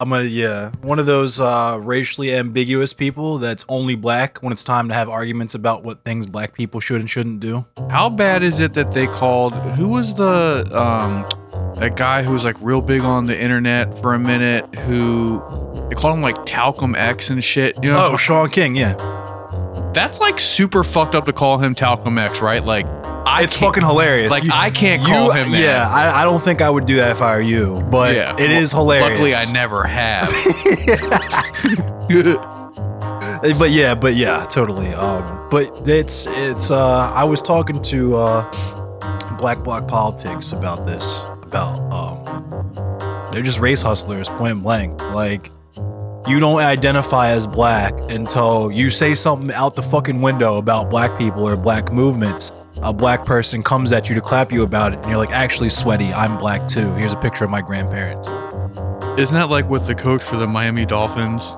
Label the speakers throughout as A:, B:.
A: I'm a yeah, one of those uh, racially ambiguous people that's only black when it's time to have arguments about what things black people should and shouldn't do.
B: How bad is it that they called who was the um that guy who was like real big on the internet for a minute who they called him like Talcum X and shit. You know,
A: Oh, Shaun King, yeah,
B: that's like super fucked up to call him Talcum X, right? Like I
A: it's fucking hilarious.
B: Like
A: You-
B: I can't
A: you-
B: call him that.
A: Yeah, I, I don't think I would do that if I were you, but
B: Yeah.
A: it is hilarious.
B: Luckily, I never have.
A: but yeah, but yeah, totally. Um, but it's it's. Uh, I was talking to uh, Black Bloc Politics about this. About um, they're just race hustlers, point blank. Like you don't identify as black until you say something out the fucking window about black people or black movements. A black person comes at you to clap you about it, and you're like, actually, sweaty, I'm black too. Here's a picture of my grandparents.
B: Isn't that like with the coach for the Miami Dolphins?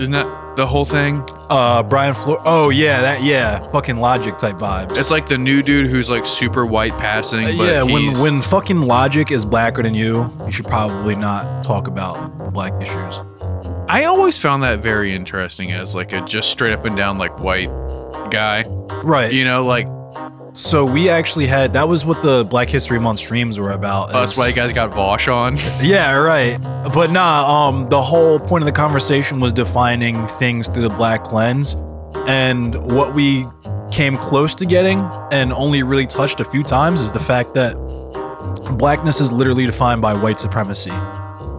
B: Isn't that the whole thing?
A: Uh, Brian Flor. Oh yeah, that yeah, fucking logic type vibes.
B: It's like the new dude who's like super white passing.
A: Uh,
B: But
A: yeah, when
B: he's-
A: when fucking logic is blacker than you, you should probably not talk about black issues.
B: I always found that very interesting as like a just straight up and down like white guy.
A: Right.
B: You know, like
A: so we actually had that was what the Black History Month streams were about.
B: oh, that's why you guys got Vaush on.
A: Yeah, right. But nah, um, the whole point of the conversation was defining things through the black lens, and what we came close to getting and only really touched a few times is the fact that blackness is literally defined by white supremacy.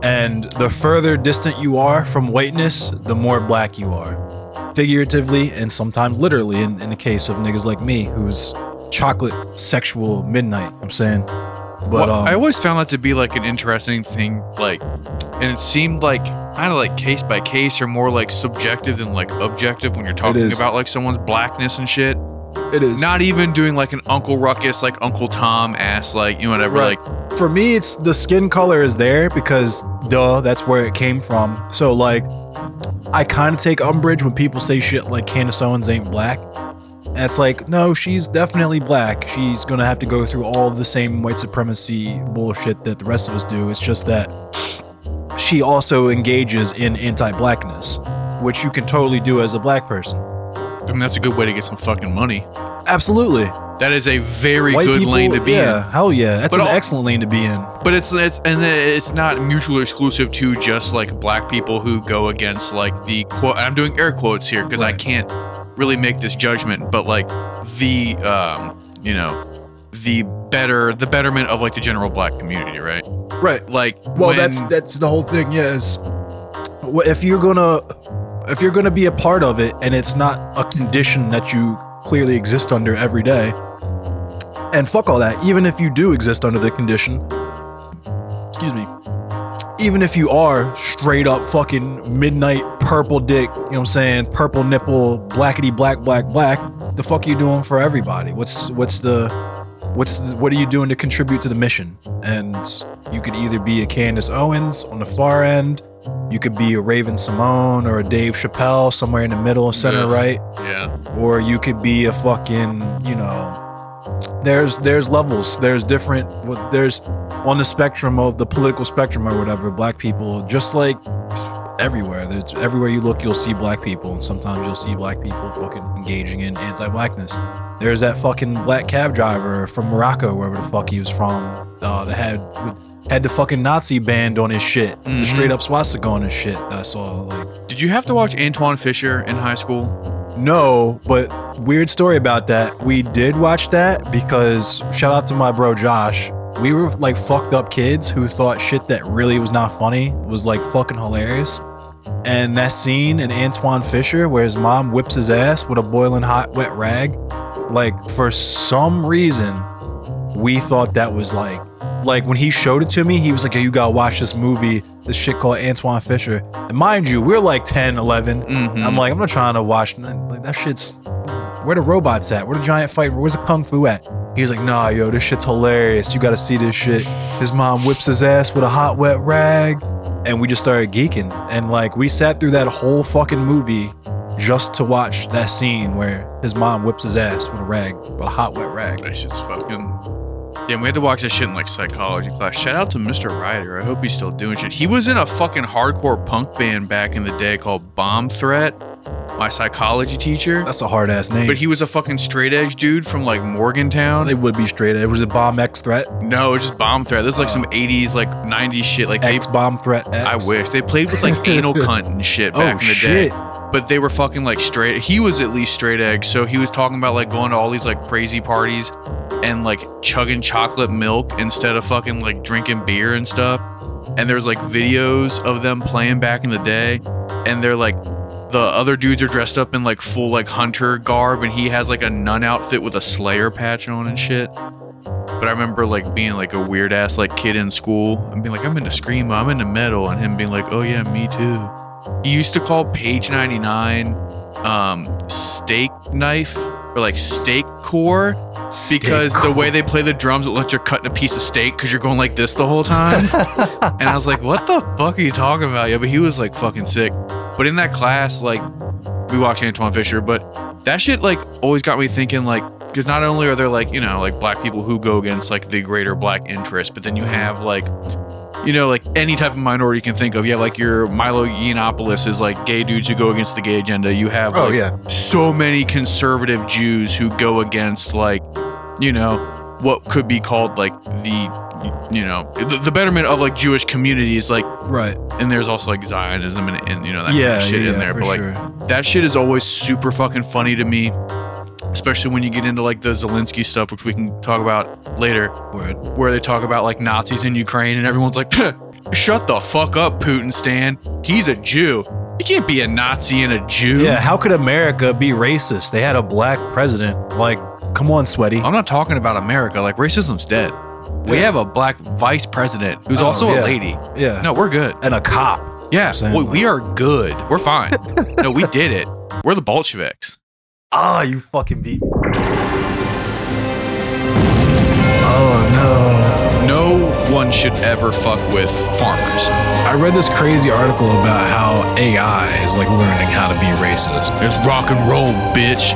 A: And the further distant you are from whiteness, the more black you are. Figuratively and sometimes literally, in, in the case of niggas like me, who's chocolate sexual midnight, I'm saying. But
B: Well,
A: um,
B: I always found that to be like an interesting thing, like, and it seemed like kind of like case by case or more like subjective than like objective when you're talking about like someone's blackness and shit.
A: it is.
B: Not even doing like an Uncle Ruckus, like Uncle Tom ass, like you know whatever,
A: Right.
B: like
A: for me it's the skin color is there because duh that's where it came from so like i kind of take umbrage when people say shit like candace owens ain't black and it's like no she's definitely black she's gonna have to go through all of the same white supremacy bullshit that the rest of us do it's just that she also engages in anti-blackness which you can totally do as a black person
B: I mean, that's a good way to get some fucking money.
A: absolutely
B: That is a very
A: White
B: good
A: people-
B: lane to be
A: yeah
B: in.
A: hell yeah that's
B: But
A: an
B: al-
A: excellent lane to be in
B: But it's, it's and it's not mutually exclusive to just like black people who go against like the quote. I'm doing air quotes here because I can't really make this judgment, but like the um, you know, the better the betterment of like the general black community, right?
A: right
B: Like
A: Well,
B: when-
A: that's that's the whole thing. Yeah, is if you're gonna if you're gonna be a part of it, and it's not a condition that you clearly exist under every day, and fuck all that. Even if you do exist under the condition, excuse me. Even if you are straight up fucking midnight purple dick, you know what I'm saying, purple nipple, blackety black black black, the fuck are you doing for everybody? What's what's the what's the, what are you doing to contribute to the mission? And you could either be a Candace Owens on the far end, you could be a Raven-Symoné or a Dave Chappelle somewhere in the middle, center
B: Ugh.
A: right,
B: yeah,
A: or you could be a fucking, you know, there's there's levels, there's different, there's on the spectrum of the political spectrum or whatever, black people just like everywhere. There's everywhere you look, you'll see black people, and sometimes you'll see black people fucking engaging in anti-blackness. There's that fucking black cab driver from Morocco, wherever the fuck he was from, uh, that had had the fucking Nazi band on his shit, the
B: Mhm.
A: straight up swastika on his shit. That I saw like
B: did you have to watch Antwone Fisher in high school?
A: No, but weird story about that. We did watch that because shout out to my bro Josh. We were like fucked up kids who thought shit that really was not funny was like fucking hilarious. And that scene in Antwone Fisher where his mom whips his ass with a boiling hot wet rag, like for some reason, we thought that was like like when he showed it to me, he was like, Yo, you gotta watch this movie, this shit called Antwone Fisher. And mind you, we're like 10, 11.
B: Mhm.
A: I'm like, I'm not trying to watch like that shit's where the robots at? Where the giant fight? Where's the kung fu at? He's like, nah, yo, this shit's hilarious. You gotta see this shit. His mom whips his ass with a hot wet rag. And we just started geeking. And like we sat through that whole fucking movie just to watch that scene where his mom whips his ass with a rag, with a hot wet rag.
B: that shit's fucking. Yeah, we had to watch that shit in like psychology class. Shout out to Mr. Ryder. I hope he's still doing shit. He was in a fucking hardcore punk band back in the day called Bomb Threat. My psychology teacher.
A: That's a hard ass name.
B: But he was a fucking straight edge dude from like Morgantown.
A: they would be straight. It was a bomb X threat.
B: no, it was just Bomb Threat. This is like
A: Oh.
B: some 80s, like 90s shit. Like they,
A: X bomb threat. X.
B: I wish they played with like anal cunt and shit
A: Oh
B: back in the
A: shit.
B: day. But they were fucking like straight. He was at least straight edge. So he was talking about like going to all these like crazy parties and like chugging chocolate milk instead of fucking like drinking beer and stuff. And there's like videos of them playing back in the day. And they're like, the other dudes are dressed up in like full like hunter garb. And he has like a nun outfit with a Slayer patch on and shit. But I remember like being like a weird ass like kid in school and being like, I'm into screamo, I'm into metal, and him being like, Oh yeah, me too. He used to call Page 99 um steak knife or like steak core because the way they play the drums it looks like you're cutting a piece of steak because you're going like this the whole time. and I was like, what the fuck are you talking about? Yeah, but he was like fucking sick. But in that class, like we watched Antwone Fisher, but that shit like always got me thinking like because not only are there like you know like black people who go against like the greater black interest, but then you have like you know like any type of minority you can think of. You have like your Milo Yiannopoulos is like gay dudes who go against the gay agenda. You have
A: Oh
B: like,
A: yeah.
B: so many conservative Jews who go against like you know what could be called like the you know the, the betterment of like Jewish communities like
A: Right.
B: and there's also like Zionism and, and you know that kind
A: Yeah.
B: of shit
A: yeah,
B: in there but like
A: sure.
B: that shit is always super fucking funny to me especially when you get into like the Zelensky stuff which we can talk about later
A: Word.
B: where they talk about like Nazis in Ukraine and everyone's like shut the fuck up Putin Stan he's a Jew he can't be a Nazi and a Jew
A: Yeah. How could America be racist? They had a black president. Like, come on, sweaty.
B: I'm not talking about America. Like racism's dead. We
A: Yeah.
B: have a black vice president who's
A: Oh,
B: also
A: yeah.
B: a lady.
A: Yeah.
B: No, we're good.
A: And a cop.
B: Yeah,
A: saying,
B: we, we are good. We're fine. no, we did it. We're the Bolsheviks.
A: Ah, you fucking beat me. Oh no.
B: No one should ever fuck with farmers.
A: I read this crazy article about how AI is like learning how to be racist.
B: It's rock and roll, bitch.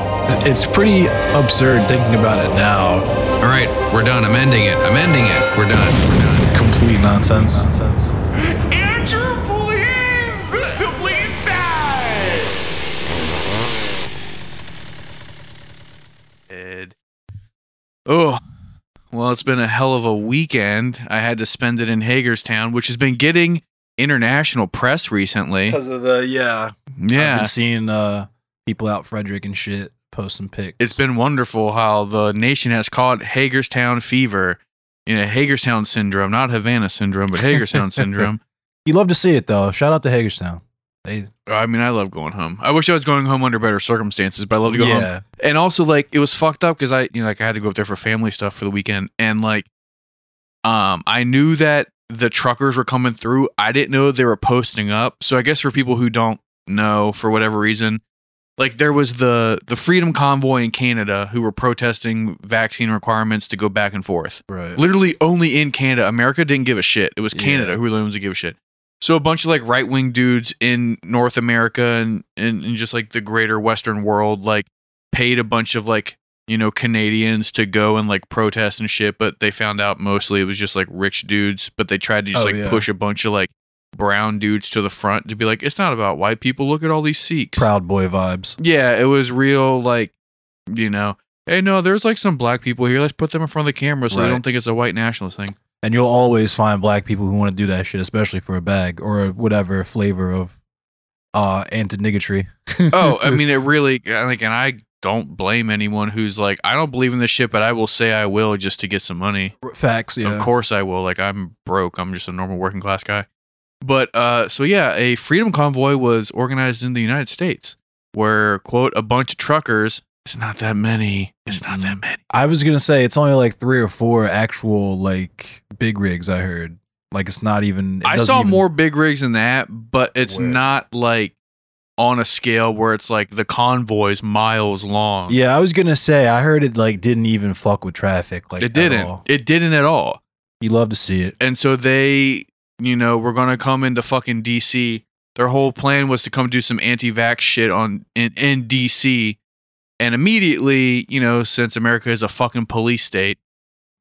A: It's pretty absurd thinking about it now.
B: All right, we're done. I'm ending it. I'm ending it. We're done. We're done.
A: Complete nonsense. nonsense.
B: Oh, well, it's been a hell of a weekend. I had to spend it in Hagerstown, which has been getting international press recently.
A: Because of the yeah. I've
B: Yeah.
A: been seeing uh people out Frederick and shit post some pics.
B: it's been wonderful how the nation has caught Hagerstown fever. You know, Hagerstown syndrome, not Havana syndrome, but Hagerstown syndrome.
A: you love to see it though. Shout out to Hagerstown. They
B: I mean, I love going home. I wish I was going home under better circumstances, but I love to go home. And also, like, it was fucked up because I, you know, like I had to go up there for family stuff for the weekend, and like, um, I knew that the truckers were coming through. I didn't know they were posting up. So I guess for people who don't know, for whatever reason, like there was the the Freedom Convoy in Canada who were protesting vaccine requirements to go back and forth.
A: Right.
B: Literally only in Canada. America didn't give a shit. It was Canada
A: Yeah.
B: who were the ones to give a shit. So a bunch of like right wing dudes in North America and, and and just like the greater Western world like paid a bunch of like you know Canadians to go and like protest and shit, but they found out mostly it was just like rich dudes. But they tried to just
A: Oh,
B: like
A: yeah.
B: push a bunch of like brown dudes to the front to be like, it's not about white people. Look at all these Sikhs.
A: Proud boy vibes.
B: Yeah, it was real like, you know, hey no, there's like some black people here. Let's put them in front of the camera so
A: Right.
B: they don't think it's a white nationalist thing.
A: And you'll always find black people who want to do that shit, especially for a bag or whatever flavor of uh anti-niggatry.
B: oh, I mean, it really like, and I don't blame anyone who's like, I don't believe in this shit, but I will say I will just to get some money.
A: Facts, yeah.
B: Of course I will. Like I'm broke. I'm just a normal working class guy. But uh, so yeah, a freedom convoy was organized in the United States, where quote a bunch of truckers. It's not that many. It's not that mm-hmm. many.
A: I was gonna say it's only like three or four actual like big rigs. I heard like it's not even. it
B: I saw
A: even-
B: more big rigs than that, but it's
A: Where?
B: not like on a scale where it's like the convoys miles long.
A: Yeah, I was gonna say I heard it like didn't even fuck with traffic. Like
B: it didn't.
A: all.
B: It didn't at all.
A: You love to see it.
B: And so they, you know, were gonna come into fucking DC. Their whole plan was to come do some anti-vax shit on in, in DC. And immediately, you know, since America is a fucking police state,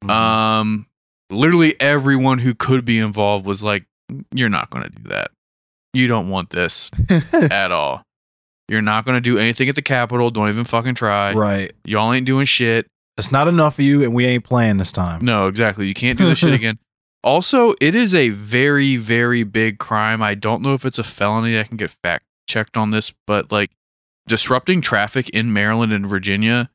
A: Mhm.
B: Um, literally everyone who could be involved was like, "You're not going to do that. You don't want this at all. You're not going to do anything at the Capitol. Don't even fucking try.
A: right.
B: Y'all ain't doing shit.
A: It's not enough of you, and we ain't playing this time.
B: No, exactly. You can't do this shit again. Also, it is a very, very big crime. I don't know if it's a felony. I can get fact checked on this, but like disrupting traffic in Maryland and Virginia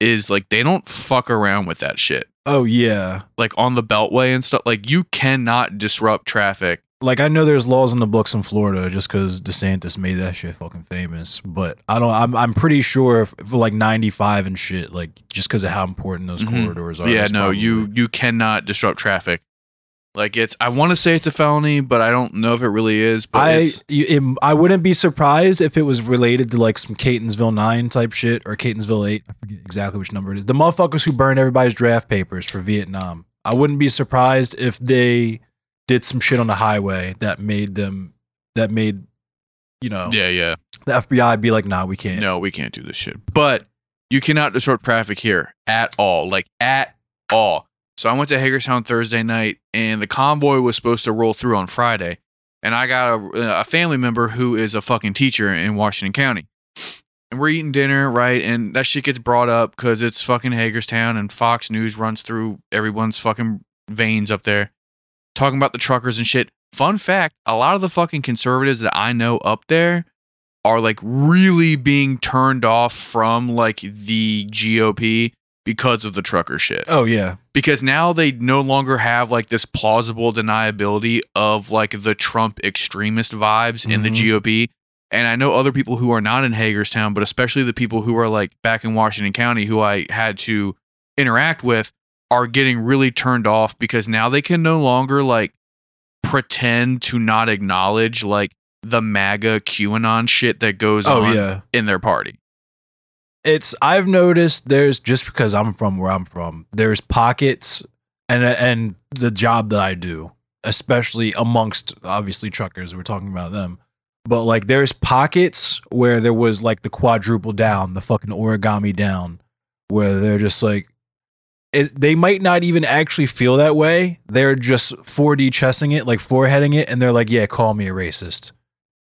B: is like they don't fuck around with that shit.
A: Oh yeah.
B: Like on the beltway and stuff. Like you cannot disrupt traffic.
A: Like I know there's laws in the books in Florida just because DeSantis made that shit fucking famous, but I don't. I'm I'm pretty sure for like 95 and shit, like just because of how important those
B: Mhm.
A: corridors are.
B: yeah, no,
A: probably-
B: you you cannot disrupt traffic. Like it's I want to say it's a felony, but I don't know if it really is. But
A: I im- I wouldn't be surprised if it was related to like some Catonsville Nine type shit or Catonsville Eight. I forget exactly which number it is. The motherfuckers who burned everybody's draft papers for Vietnam. I wouldn't be surprised if they did some shit on the highway that made them that made you know
B: yeah, yeah.
A: the FBI be like, nah, we can't.
B: No, we can't do this shit. But you cannot disrupt traffic here at all. Like at all. So I went to Hagerstown Thursday night and the convoy was supposed to roll through on Friday. And I got a, a family member who is a fucking teacher in Washington County. And we're eating dinner, right? And that shit gets brought up because it's fucking Hagerstown and Fox News runs through everyone's fucking veins up there. Talking about the truckers and shit. Fun fact a lot of the fucking conservatives that I know up there are like really being turned off from like the GOP because of the trucker shit.
A: Oh yeah.
B: Because now they no longer have like this plausible deniability of like the Trump extremist vibes in the
A: Mhm.
B: GOP. And I know other people who are not in Hagerstown, but especially the people who are like back in Washington County who I had to interact with are getting really turned off because now they can no longer like pretend to not acknowledge like the MAGA QAnon shit that goes
A: Oh
B: on
A: yeah.
B: in their party.
A: It's I've noticed there's just because I'm from where I'm from, there's pockets and and the job that I do, especially amongst obviously truckers, we're talking about them. But like there's pockets where there was like the quadruple down, the fucking origami down, where they're just like it, they might not even actually feel that way. They're just 4D chessing it, like foreheading it, and they're like, "Yeah, call me a racist."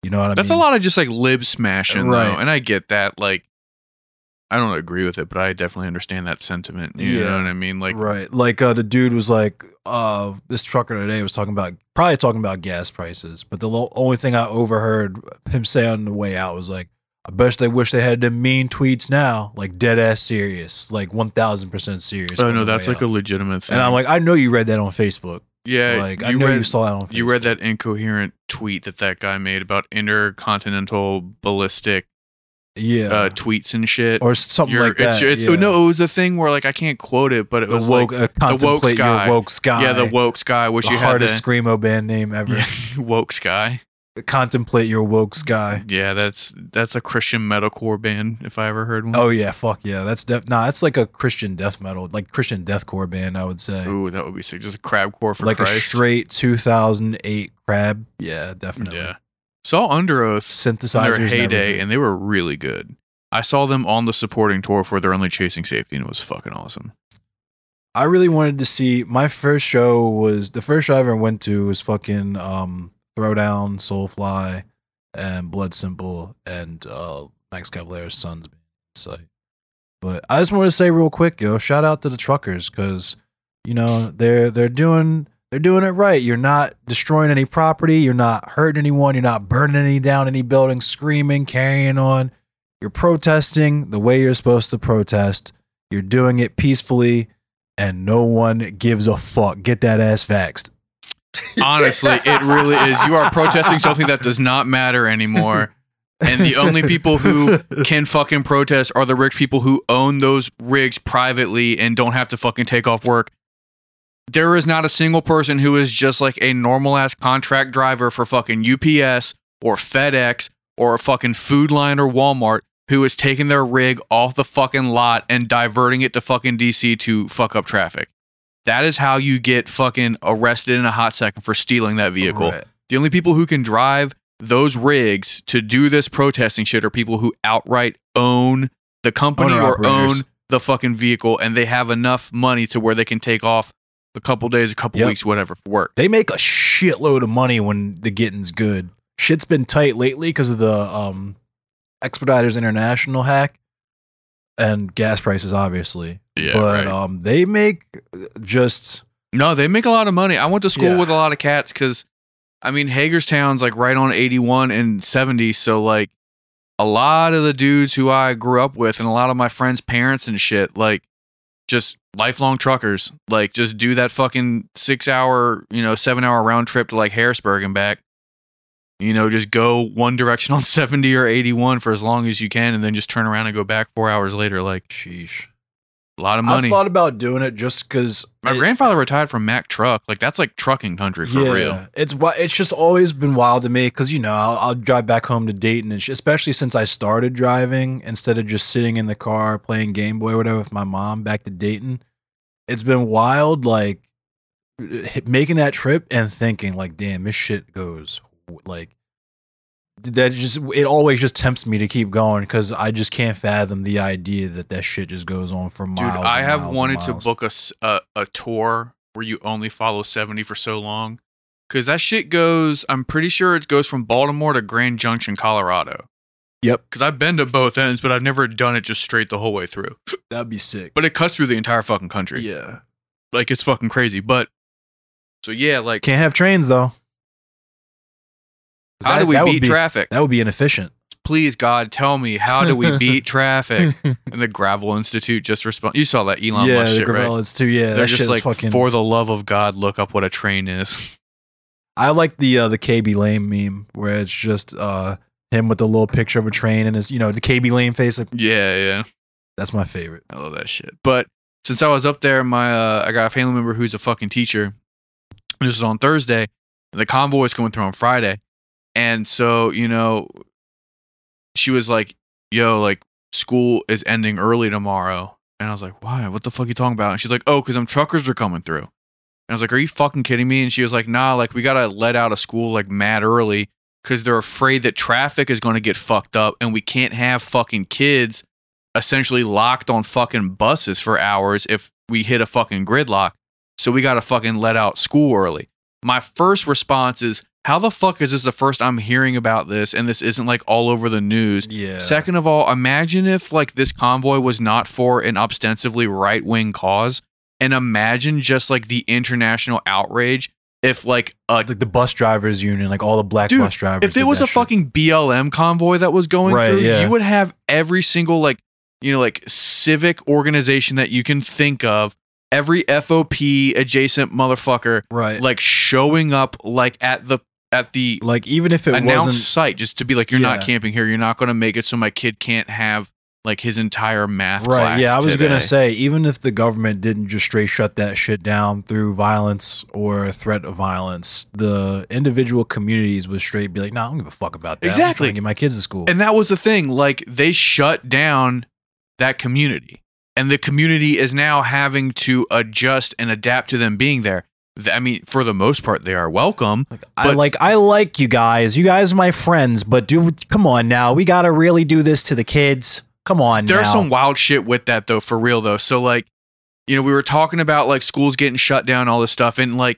A: You know what I
B: That's
A: mean?
B: That's a lot of just like lib smashing,
A: Right.
B: though, and I get that. Like, I don't agree with it, but I definitely understand that sentiment. You
A: Yeah.
B: know what I mean? Like,
A: right. Like uh, the dude was like, uh, this trucker today was talking about probably talking about gas prices, but the lo- only thing I overheard him say on the way out was like, I bet they wish they had them mean tweets now, like dead ass serious, like one thousand percent serious.
B: oh no, that's like a legitimate thing.
A: and I'm like, I know you read that on Facebook.
B: yeah,
A: like I know
B: read,
A: you saw that on. Facebook.
B: you read that incoherent tweet that that guy made about intercontinental ballistic
A: yeah,
B: uh, tweets and shit.
A: or something
B: You're-
A: like that.
B: It's, it's,
A: yeah.
B: No, it was a thing where like I can't quote it, but it
A: the
B: was
A: woke,
B: like
A: uh, contemplate
B: sky.
A: your woke sky.
B: yeah, the woke sky, which
A: the
B: you had
A: hardest
B: the
A: screamo band name ever.
B: yeah, woke sky.
A: Contemplate your woke sky.
B: Yeah, that's that's a Christian metalcore band if I ever heard one.
A: Oh yeah, fuck yeah. That's def- nah. That's like a Christian death metal, like Christian deathcore band. I would say,
B: Ooh, that would be sick. Just a crabcore for
A: like a straight 2008 crab. Yeah, definitely.
B: Yeah. Saw Underoath
A: Synthesizers.
B: their heyday,
A: everything.
B: and they were really good. I saw them on the supporting tour for They're Only Chasing Safety, and it was fucking awesome.
A: I really wanted to see. My first show was the first show I ever went to was fucking um, Throwdown, Soulfly, and Blood Simple, and uh, Max Cavalera's Sons. So, but I just wanted to say real quick, yo, shout out to the truckers because you know they're they're doing they're doing it right. You're not destroying any property. You're not hurting anyone. You're not burning any down any buildings, screaming, carrying on. You're protesting the way you're supposed to protest. You're doing it peacefully, and no one gives a fuck. Get that ass vaxxed.
B: Honestly, it really is. You are protesting something that does not matter anymore. And the only people who can fucking protest are the rich people who own those rigs privately and don't have to fucking take off work. There is not a single person who is just like a normal ass contract driver for fucking UPS or FedEx or a fucking Food Lion or Walmart who is taking their rig off the fucking lot and diverting it to fucking DC to fuck up traffic. That is how you get fucking arrested in a hot second for stealing that vehicle.
A: Right.
B: The only people who can drive those rigs to do this protesting shit are people who outright own the company
A: Owner
B: or own the fucking vehicle and they have enough money to where they can take off a couple days, a couple
A: Yep.
B: weeks, whatever for work.
A: They make a shitload of money when the getting's good. Shit's been tight lately because of the um, Expeditors International hack and gas prices, obviously.
B: Yeah,
A: but um, they make just
B: No, they make a lot of money. I went to school
A: Yeah.
B: with a lot of cats because, I mean, Hagerstown's like right on 81 and 70. So, like, a lot of the dudes who I grew up with and a lot of my friends' parents and shit, like, just lifelong truckers, like, just do that fucking six hour, you know, seven hour round trip to like Harrisburg and back. You know, just go one direction on 70 or 81 for as long as you can and then just turn around and go back four hours later. Like,
A: sheesh.
B: A lot of money.
A: I thought about doing it just because
B: my grandfather retired from Mack Truck. Like, that's like trucking country for real.
A: It's it's just always been wild to me because you know I'll, I'll drive back home to Dayton, and sh- especially since I started driving instead of just sitting in the car playing Game Boy or whatever with my mom back to Dayton. It's been wild, like making that trip and thinking like, damn, this shit goes like that. Just it always just tempts me to keep going because I just can't fathom the idea that that shit just goes on for miles.
B: Dude.
A: I
B: have wanted to book a tour where you only follow 70 for so long cuz that shit goes I'm pretty sure it goes from Baltimore to Grand Junction, Colorado.
A: Yep,
B: Cuz I've been to both ends, but I've never done it just straight the whole way through.
A: that'd be sick.
B: But it cuts through the entire fucking country.
A: yeah,
B: Like it's fucking crazy. But so yeah, like
A: can't have trains though.
B: How
A: that-
B: do we beat
A: be-
B: traffic?
A: That would be inefficient.
B: Please God, tell me how do we beat traffic? And the Gravel Institute just respond. You saw that Elon
A: yeah,
B: Musk
A: the
B: shit, right?
A: Gravellas too. Yeah,
B: They're just like,
A: fucking.
B: for the love of God, look up what a train is.
A: I like the uh, the KB Lame meme where it's just uh him with the little picture of a train and his you know the KB Lame face. Like,
B: yeah, yeah.
A: that's my favorite.
B: I love that shit. But since I was up there, my uh, I got a family member who's a fucking teacher. This was on Thursday. And the convoy is going through on Friday, and so you know, she was like, "Yo, like school is ending early tomorrow," and I was like, "Why? What the fuck are you talking about?" And she's like, "Oh, because them truckers are coming through." And I was like, "Are you fucking kidding me?" And she was like, "Nah, like we gotta let out of school like mad early." Because they're afraid that traffic is going to get fucked up, and we can't have fucking kids essentially locked on fucking buses for hours if we hit a fucking gridlock. So we got to fucking let out school early. My first response is, how the fuck is this the first I'm hearing about this and this isn't like all over the news?
A: Yeah.
B: Second of all, imagine if like this convoy was not for an ostensibly right wing cause. And imagine just like the international outrage if like a
A: like the bus drivers union, like all the black
B: Dude,
A: bus drivers.
B: if
A: it
B: was a
A: shit.
B: fucking BLM convoy that was going
A: Right,
B: through,
A: yeah.
B: you would have every single like you know like civic organization that you can think of, every FOP adjacent motherfucker
A: right, like,
B: like showing up like at the at the like,
A: even if it
B: announced
A: wasn't,
B: site just to be like you're not camping here, you're not going to make it so my kid can't have like his entire math
A: right?
B: class.
A: Yeah, I was
B: today.
A: gonna say even if the government didn't just straight shut that shit down through violence or threat of violence, the individual communities would straight be like, "Nah, I don't give a fuck about that. I'm
B: Exactly.
A: get my kids to school."
B: And that was the thing. Like they shut down that community. And the community is now having to adjust and adapt to them being there. I mean, for the most part, they are welcome.
A: I
B: But-
A: like I like you guys. You guys are my friends, but do come on now. We gotta really do this to the kids. Come on
B: There's
A: now.
B: some wild shit with that though, for real though. So like, you know, we were talking about like schools getting shut down, all this stuff, and like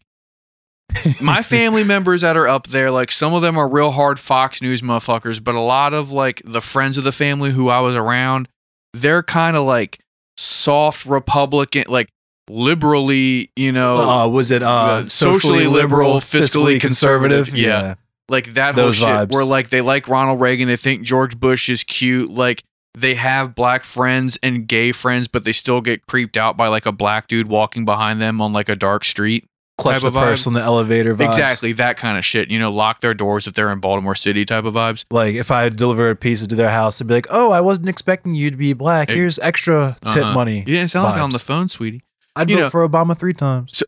B: my family members that are up there, like some of them are real hard Fox News motherfuckers, but a lot of like the friends of the family who I was around, they're kind of like soft Republican, like liberally, you know,
A: uh, was it uh,
B: uh, socially liberal, fiscally conservative. Yeah. like that
A: Those
B: whole
A: vibes.
B: where like they like Ronald Reagan, they think George Bush is cute, like they have black friends and gay friends, but they still get creeped out by like a black dude walking behind them on like a dark street.
A: clutch the purse on the elevator. Vibes.
B: Exactly, that kind of shit. You know, lock their doors if they're in Baltimore City type of vibes.
A: Like if I delivered a pizza to their house, they'd be like, "Oh, I wasn't expecting you to be black. Here's extra tip
B: uh-huh.
A: money."
B: You didn't sound like on the phone, sweetie.
A: I'd vote
B: know-
A: for Obama three times.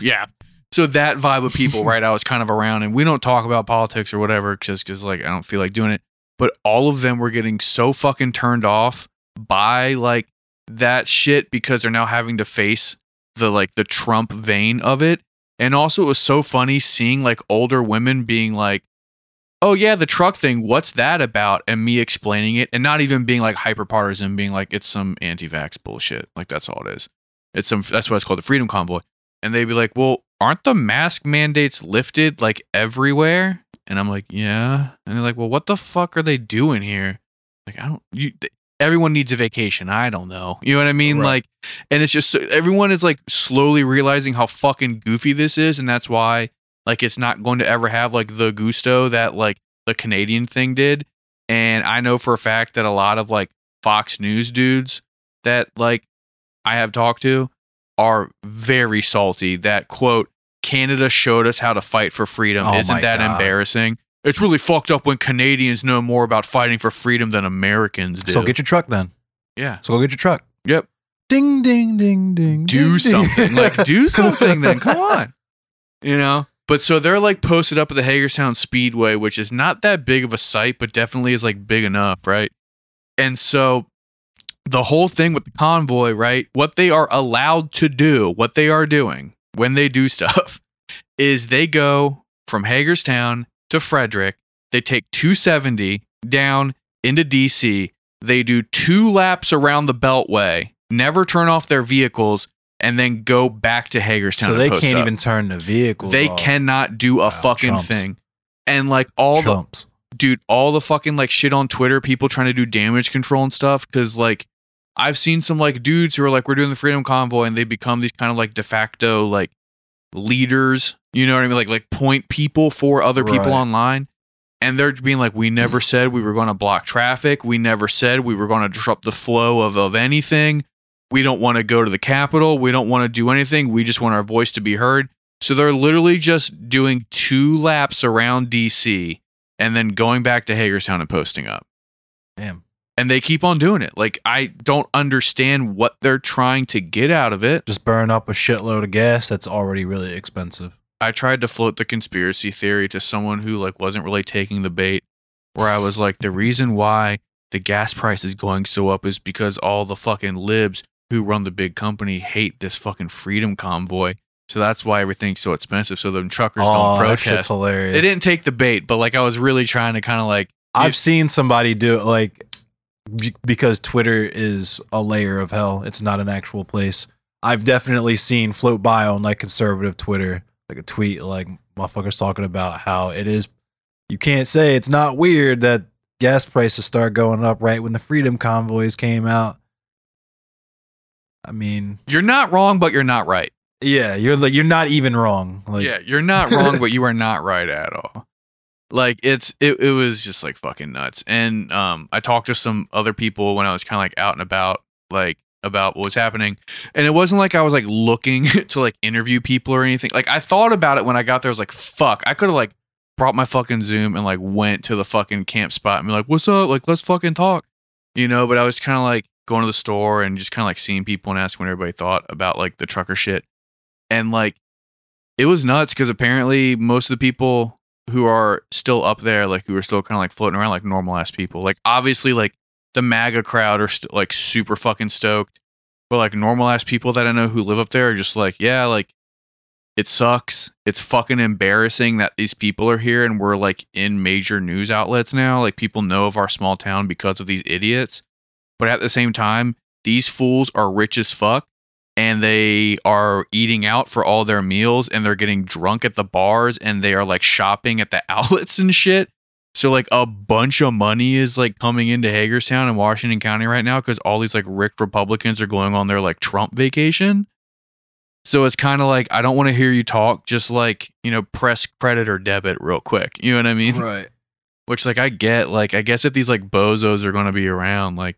B: Yeah. So that vibe of people, right? I was kind of around, and we don't talk about politics or whatever, just because like I don't feel like doing it. But all of them were getting so fucking turned off by like that shit because they're now having to face the like the Trump vein of it. And also, it was so funny seeing like older women being like, oh yeah, the truck thing, what's that about? And me explaining it and not even being like hyper partisan, being like, it's some anti vax bullshit. Like that's all it is. It's some that's why it's called the Freedom Convoy. And they'd be like, Well, aren't the mask mandates lifted like everywhere? And I'm like, Yeah. And they're like, Well, what the fuck are they doing here? Like, I don't you th- everyone needs a vacation. I don't know. You know what I mean?
A: Right.
B: Like and it's just everyone is like slowly realizing how fucking goofy this is, and that's why like it's not going to ever have like the gusto that like the Canadian thing did. And I know for a fact that a lot of like Fox News dudes that like I have talked to are very salty that quote Canada showed us how to fight for freedom.
A: Oh
B: Isn't that
A: God.
B: embarrassing? It's really fucked up when Canadians know more about fighting for freedom than Americans do.
A: So get your truck then.
B: yeah.
A: So go get your truck.
B: Yep.
A: Ding ding ding ding.
B: do
A: ding, ding.
B: something. like do something then. Come on. You know? But so they're like posted up at the Hagerstown Speedway, which is not that big of a site, but definitely is like big enough, right? And so the whole thing with the convoy, right? What they are allowed to do, what they are doing when they do stuff is they go from Hagerstown to Frederick. They take 270 down into DC. They do two laps around the Beltway, never turn off their vehicles, and then go back to Hagerstown.
A: So they can't
B: up.
A: even turn the vehicle.
B: They cannot do a
A: Wow,
B: fucking
A: chumps.
B: thing. And like all the dude, all the fucking like shit on Twitter, people trying to do damage control and stuff. Cause like I've seen some like dudes who are like, we're doing the freedom convoy and they become these kind of like de facto like leaders, you know what I mean? Like like point people for other people
A: Right.
B: online. And they're being like, we never said we were going to block traffic. We never said we were going to disrupt the flow of, of anything. We don't want to go to the Capitol. We don't want to do anything. We just want our voice to be heard. So they're literally just doing two laps around DC and then going back to Hagerstown and posting up.
A: Damn.
B: And they keep on doing it. Like I don't understand what they're trying to get out of it.
A: Just burn up a shitload of gas that's already really expensive.
B: I tried to float the conspiracy theory to someone who like wasn't really taking the bait where I was like the reason why the gas price is going so up is because all the fucking libs who run the big company hate this fucking freedom convoy. So that's why everything's so expensive. So them truckers
A: oh,
B: don't protest.
A: hilarious.
B: They didn't take the bait, but like I was really trying to kind of like
A: I've seen somebody do it like be- because Twitter is a layer of hell. It's not an actual place. I've definitely seen float by on like conservative Twitter, like a tweet like motherfuckers talking about how it is. You can't say it's not weird that gas prices start going up right when the freedom convoys came out. I mean,
B: you're not wrong, but you're not right.
A: yeah, you're like you're not even wrong. Like,
B: yeah, you're not wrong, but you are not right at all. Like it's it, it was just like fucking nuts. And um I talked to some other people when I was kind of like out and about like about what was happening. And it wasn't like I was like looking to like interview people or anything. Like I thought about it when I got there. I was like, fuck, I could have like brought my fucking Zoom and like went to the fucking camp spot and be like, what's up? Like, let's fucking talk. You know, but I was kind of like going to the store and just kind of like seeing people and asking what everybody thought about like the trucker shit. And like it was nuts because apparently most of the people who are still up there, like who are still kind of like floating around like normal ass people. Like obviously like the MAGA crowd are st- like super fucking stoked. But like normal ass people that I know who live up there are just like, yeah, like it sucks. It's fucking embarrassing that these people are here and we're like in major news outlets now. Like people know of our small town because of these idiots. But at the same time, these fools are rich as fuck and they are eating out for all their meals and they're getting drunk at the bars and they are like shopping at the outlets and shit. So like a bunch of money is like coming into Hagerstown and Washington County right now because all these like rick Republicans are going on their like Trump vacation. So it's kind of like I don't want to hear you talk, just like, you know, press credit or debit real quick. You know what I mean?
A: right.
B: Which like I get, like I guess if these like bozos are going to be around, like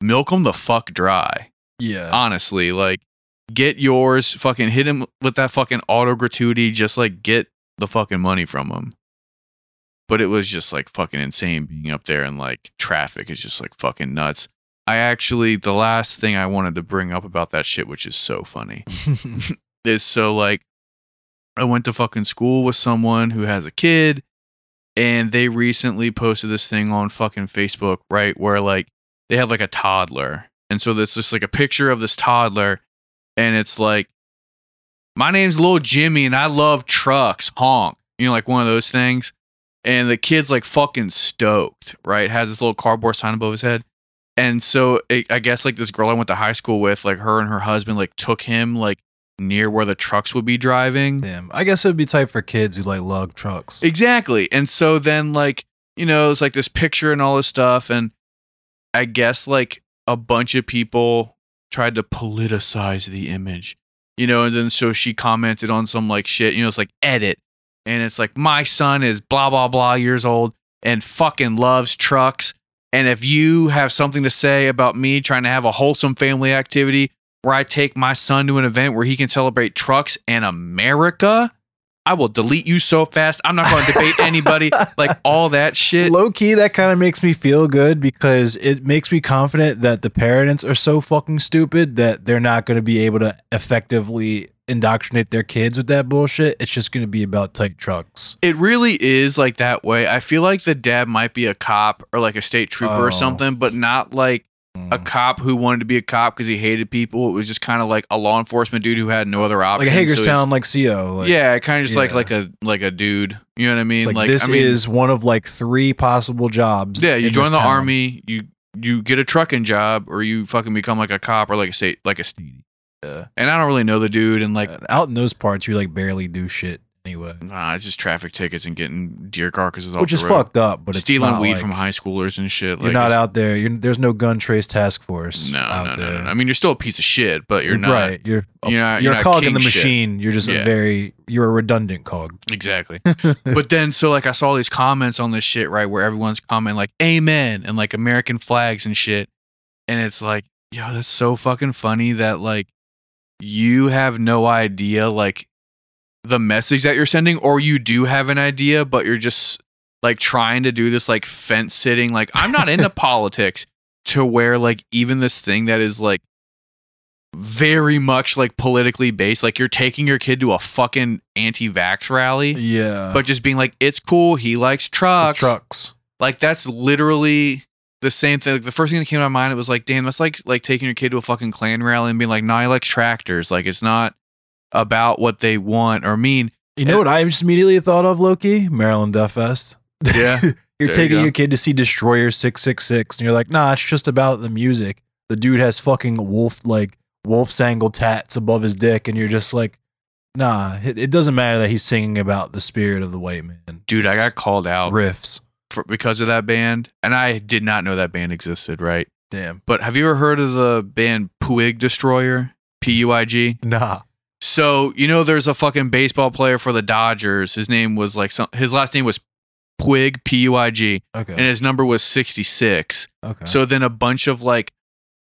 B: milk them the fuck dry
A: Yeah.
B: honestly like get yours fucking hit him with that fucking auto gratuity just like get the fucking money from him but it was just like fucking insane being up there and like traffic is just like fucking nuts i actually the last thing i wanted to bring up about that shit which is so funny is so like I went to fucking school with someone who has a kid and they recently posted this thing on fucking Facebook, right? Where like they have like a toddler. And so there's just like a picture of this toddler and it's like my name's Little Jimmy and I love trucks, honk. You know, like one of those things. and the kid's like fucking stoked, right? Has this little cardboard sign above his head. And so it, I guess like this girl I went to high school with, like her and her husband, like took him like near where the trucks would be driving.
A: Damn. I guess it'd be tight for kids who like lug trucks.
B: Exactly. And so then like, you know, it's like this picture and all this stuff. And I guess like a bunch of people tried to politicize the image. You know, and then so she commented on some like shit, you know, it's like edit. And it's like my son is blah blah blah years old and fucking loves trucks. And if you have something to say about me trying to have a wholesome family activity where I take my son to an event where he can celebrate trucks and America, I will delete you so fast. I'm not going to debate anybody. Like all that shit.
A: Low key, that kind of makes me feel good because it makes me confident that the parents are so fucking stupid that they're not going to be able to effectively indoctrinate their kids with that bullshit. It's just going to be about tight trucks.
B: It really is like that way. I feel like the dad might be a cop or like a state trooper
A: Oh.
B: or something, but not like a
A: Mm.
B: cop who wanted to be a cop because he hated people. It was just kind of like a law enforcement dude who had no other option.
A: like a Hagerstown, like CO. Like,
B: yeah, kind of just like
A: yeah.
B: like a like a dude. You know what I mean?
A: it's like, this
B: I mean,
A: is one of like three possible jobs.
B: yeah. You join the
A: town.
B: army, you you get a trucking job, or you fucking become like a cop or like a state like a state.
A: Yeah.
B: And I don't really know the dude, and like
A: out in those parts, you like barely do shit anyway,
B: nah, it's just traffic tickets and getting deer carcasses off
A: which is fucked up. But it's
B: stealing weed
A: like-
B: from high schoolers and shit.
A: You're
B: like,
A: not out there. You're, there's no gun trace task force.
B: No,
A: out
B: no, no,
A: there.
B: no. I mean, you're still a piece of shit, but you're not
A: right. You're
B: you're not-
A: you're
B: you're
A: a cog in the
B: king shit.
A: machine. You're just
B: Yeah.
A: a very you're a redundant cog.
B: exactly. but then, so like, I saw these comments on this shit, right, where everyone's commenting like "Amen" and like American flags and shit, and it's like, yo, that's so fucking funny that like you have no idea like the message that you're sending, or you do have an idea, but you're just like trying to do this like fence sitting. Like, I'm not into politics to where like even this thing that is like very much like politically based, like you're taking your kid to a fucking anti-vax rally,
A: Yeah,
B: but just being like, it's cool, he likes trucks.
A: It's trucks.
B: Like that's literally the same thing. Like the first thing that came to my mind, it was like, damn, that's like like taking your kid to a fucking Klan rally and being like, nah, he likes tractors. Like it's not about what they want or mean.
A: You know what I just immediately thought of, Loki? Maryland Death Fest.
B: Yeah.
A: You're
B: There you
A: taking your kid to see Destroyer 666, and you're like, nah, it's just about the music. The dude has fucking wolf, like, wolfsangel tats above his dick, and you're just like, nah, it, it doesn't matter that he's singing about the spirit of the white man.
B: Dude, I got called out
A: riffs.
B: for, because of that band, and I did not know that band existed, right?
A: Damn.
B: But have you ever heard of the band Puig Destroyer? P U I G.
A: Nah.
B: So you know, there's a fucking baseball player for the Dodgers. His name was like some. His last name was Puig, P U I G,
A: Okay.
B: and his number was 66.
A: okay.
B: So then a bunch of like,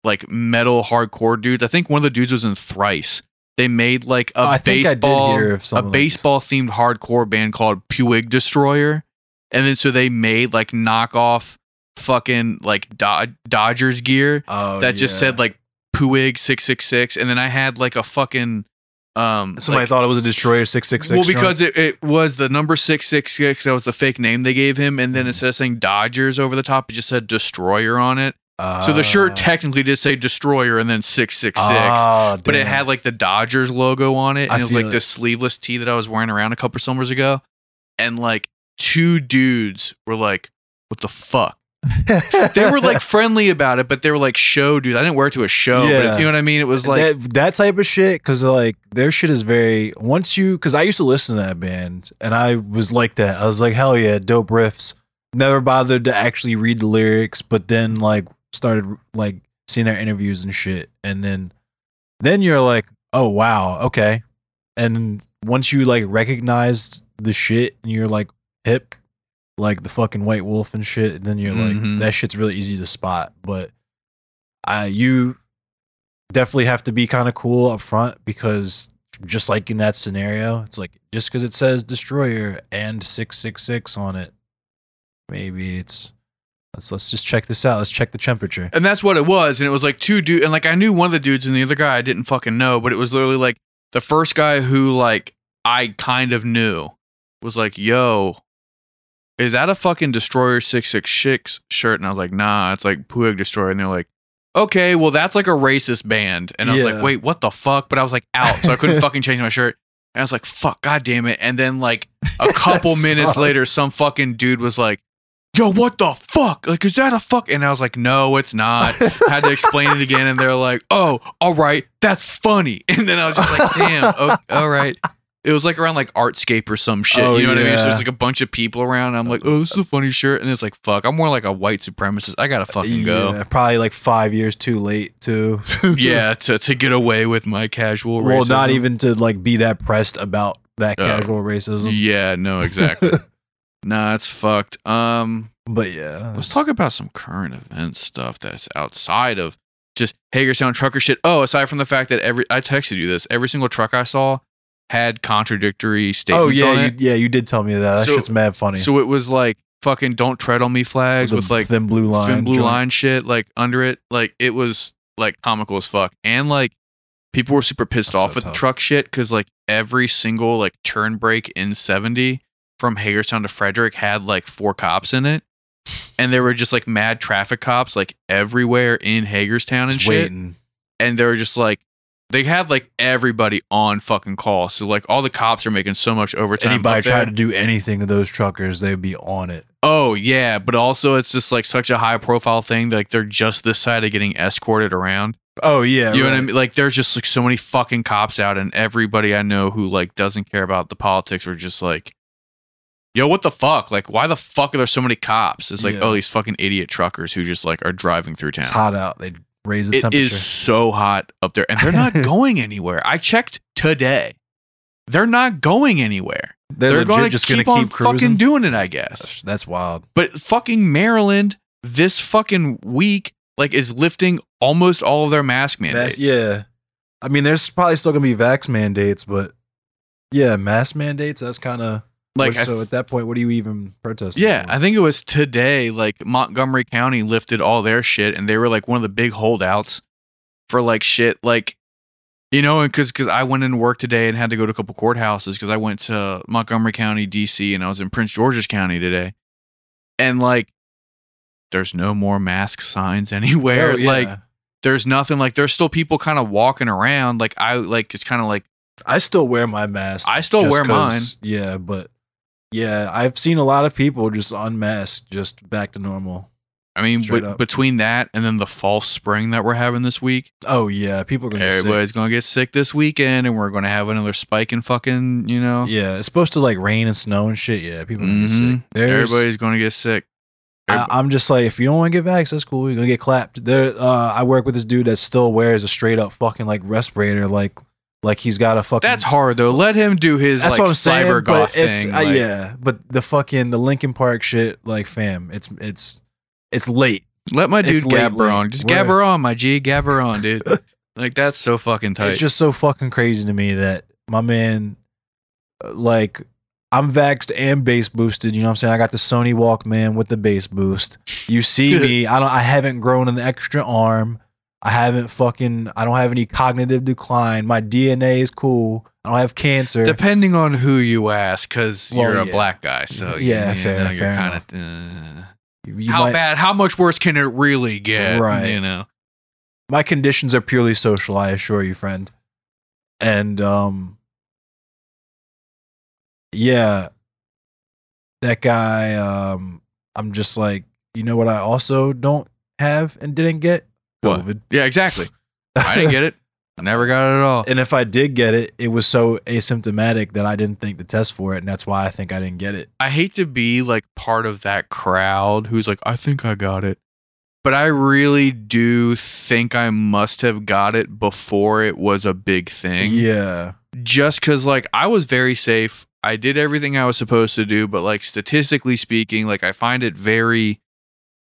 B: like metal hardcore dudes. I think one of the dudes was in Thrice. They made like a
A: Oh, I think I did
B: baseball, a baseball themed hardcore band called Puig Destroyer, and then so they made like knockoff fucking like Do- Dodgers gear
A: oh,
B: that just said like Puig six six six, and then I had like a fucking um.
A: Somebody
B: like-
A: thought it was a Destroyer 666.
B: well, because it, it was the number six six six. That was the fake name they gave him, and then
A: Mhm.
B: instead of saying Dodgers over the top, it just said Destroyer on it. So the shirt
A: Ah.
B: technically did say Destroyer and then six six six,
A: Ah,
B: but it had like the Dodgers logo on it,
A: I
B: and it was like
A: it.
B: this sleeveless tee that I was wearing around a couple summers ago, and like two dudes were like, "What the fuck." they were like friendly about it, but they were like show dudes. I didn't wear it to a show, but
A: Yeah.
B: it, you know what I mean. It was like
A: that, that type of shit because like their shit is very once you because i used to listen to that band and i was like that i was like hell yeah dope riffs never bothered to actually read the lyrics but then like started like seeing their interviews and shit and then then you're like oh wow okay and once you like recognized the shit and you're like hip like the fucking white wolf and shit then you're like
B: Mhm.
A: that shit's really easy to spot but I you definitely have to be kind of cool up front because just like in that scenario, it's like just because it says destroyer and 666 on it, maybe it's let's let's just check this out. Let's check the temperature.
B: And that's what it was. And it was like two dude and like I knew one of the dudes and the other guy I didn't fucking know, but it was literally like the first guy who like I kind of knew was like, yo, is that a fucking Destroyer 666 shirt? And I was like, nah, it's like Puig Destroyer. And they're like, okay, well, that's like a racist band. And I was
A: Yeah.
B: like, wait, what the fuck? But I was like out, so I couldn't fucking change my shirt. And I was like, fuck, god damn it. And then like a couple minutes later,
A: sucks.
B: some fucking dude was like, Yo, what the fuck? Like, is that a fuck? And I was like, no, it's not. Had to explain it again, and they're like, oh, all right, that's funny. And then I was just like, damn, oh, all right. It was like around like Artscape or some shit.
A: Oh,
B: you know what I mean? So
A: yeah.
B: there's like a bunch of people around. And I'm like, oh, this is a funny shirt. And it's like, fuck, I'm more like a white supremacist. I gotta fucking go.
A: Yeah, probably like five years too late too.
B: Yeah, to, to get away with my casual
A: well, not even to like be that pressed about that
B: Oh.
A: casual racism.
B: Yeah, no, exactly. nah, it's fucked. Um,
A: But yeah,
B: let's talk about some current event stuff that's outside of just Hagerstown trucker shit. Oh, aside from the fact that every I texted you this, every single truck I saw had contradictory oh, statements
A: Oh
B: on
A: yeah,
B: it.
A: you, yeah, you did tell me that. That
B: So-
A: shit's mad funny.
B: So it was like fucking "Don't tread on me" flags
A: The
B: with like
A: thin blue line,
B: thin blue
A: joint.
B: line shit like under it. Like it was like comical as fuck, and like people were super pissed
A: That's
B: off
A: so
B: with the truck shit because like every single like turn break in seventy from Hagerstown to Frederick had like four cops in it, and there were just like mad traffic cops like everywhere in Hagerstown and
A: Just
B: shit,
A: waiting.
B: and they were just like. They had like everybody on fucking call, so like all the cops are making so much overtime.
A: Anybody try to do anything to those truckers, they'd be on it.
B: Oh yeah, but also it's just like such a high profile thing. Like they're just this side of getting escorted around.
A: Oh yeah,
B: you know what I mean? Like there's just like so many fucking cops out, and everybody I know who like doesn't care about the politics are just like, yo, what the fuck? Like, why the fuck are there so many cops? It's like, oh,
A: Yeah.
B: oh, these fucking idiot truckers who just like are driving through
A: It's
B: town.
A: hot out. They raise the
B: It
A: temperature.
B: is so hot up there, and they're not going anywhere. I checked today. They're not going anywhere.
A: They're,
B: They're, going to
A: just
B: keep,
A: gonna
B: on
A: keep cruising.
B: fucking doing it, I guess.
A: That's, that's wild.
B: But fucking Maryland this fucking week like is lifting almost all of their mask mandates.
A: That's, yeah. I mean, there's probably still gonna be vax mandates, but yeah, mask mandates. That's kind of
B: Like
A: So at that point, what do you even protest?
B: Yeah, I think it was today. Like Montgomery County lifted all their shit, and they were like one of the big holdouts for like shit. Like, you know, and because because I went in work today and had to go to a couple courthouses because I went to Montgomery County, D.C., and I was in Prince George's County today, and like, there's no more mask signs anywhere.
A: Oh, yeah.
B: Like, there's nothing. Like, there's still people kind of walking around. Like, I like it's kind of like
A: I still wear my mask.
B: I still wear mine.
A: Yeah, but yeah, I've seen a lot of people just unmasked, just back to normal.
B: I mean,
A: Straight
B: but
A: up.
B: between that and then the false spring that we're having this week.
A: Oh yeah, people are gonna.
B: Everybody's gonna get sick this weekend, and we're gonna have another spike in fucking, you know.
A: Yeah, it's supposed to like rain and snow and shit. Yeah, people are gonna get
B: Mhm.
A: sick. There's,
B: Everybody's gonna get sick.
A: I, I'm just like, if you don't want to get vaxxed, that's cool. You're gonna get clapped. There, uh, I work with this dude that still wears a straight up fucking like respirator, like like he's got a fucking.
B: That's hard though. Let him do his
A: That's
B: like
A: what I'm saying.
B: cyber goth thing.
A: uh,
B: like-
A: yeah, but the fucking the Linkin Park shit, like fam, it's it's it's late.
B: Let my dude
A: It's late,
B: gab
A: late.
B: on. Just
A: We're-
B: on, my G. Gabber on, dude. like that's so fucking tight.
A: It's just so fucking crazy to me that my man, uh, like, I'm vaxxed and bass boosted. You know what I'm saying? I got the Sony Walkman with the bass boost. You see me. I don't. I haven't grown an extra arm. I haven't fucking. I don't have any cognitive decline. My DNA is cool. I don't have cancer.
B: Depending on who you ask, because
A: Well,
B: you're a black guy, so
A: Yeah,
B: you, you
A: fair,
B: know, you're
A: fair
B: kind of. Uh,
A: You- you
B: how
A: might-
B: bad? How much worse can it really get?
A: Right.
B: You know.
A: my conditions are purely social i assure you friend and um yeah that guy um i'm just like you know what i also don't have and didn't get
B: What?
A: covid
B: Yeah, exactly. I didn't get it. I never got it at all.
A: and if i did get it it was so asymptomatic that i didn't think to test for it and that's why i think i didn't get it
B: I hate to be like part of that crowd who's like, I think I got it. But I really do think I must have got it before it was a big thing.
A: yeah
B: Just because, like, I was very safe. I did everything I was supposed to do. But, like, statistically speaking, like, I find it very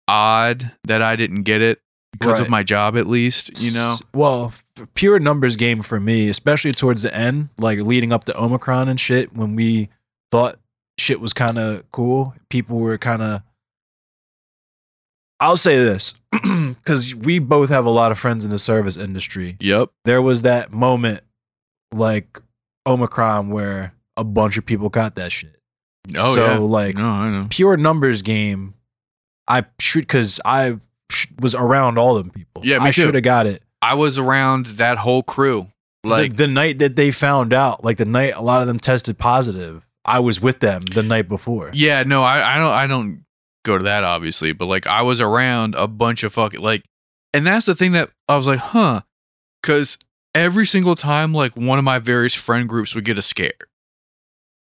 B: odd that I didn't get it because of my job, at least, you know?
A: Well pure numbers game for me especially towards the end like leading up to omicron and shit when we thought shit was kind of cool people were kind of i'll say this because we both have a lot of friends in the service industry
B: Yep.
A: there was that moment like omicron where a bunch of people got that shit
B: Oh,
A: so
B: yeah.
A: like
B: No, I know.
A: pure numbers game i should because i was around all them people
B: Yeah,
A: i should have got it
B: I was around that whole crew. Like
A: the, the night that they found out, like the night a lot of them tested positive, I was with them the night before.
B: Yeah, no, I, I don't I don't go to that obviously, but like I was around a bunch of fucking like and that's the thing that I was like, huh. Cause every single time like one of my various friend groups would get a scare.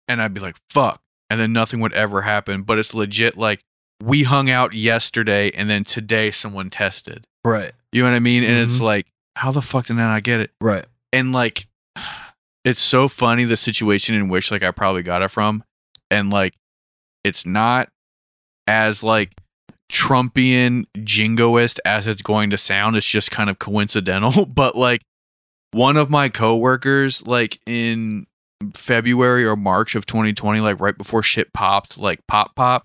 B: And I'd be like, fuck. And then nothing would ever happen. But it's legit like we hung out yesterday and then today someone tested.
A: Right.
B: You know what I mean? And it's
A: Mhm.
B: like, how the fuck did I not get it?
A: Right.
B: and like it's so funny the situation in which like I probably got it from and like it's not as like Trumpian jingoist as it's going to sound it's just kind of coincidental but like one of my coworkers like in February or March of 2020 like right before shit popped like pop pop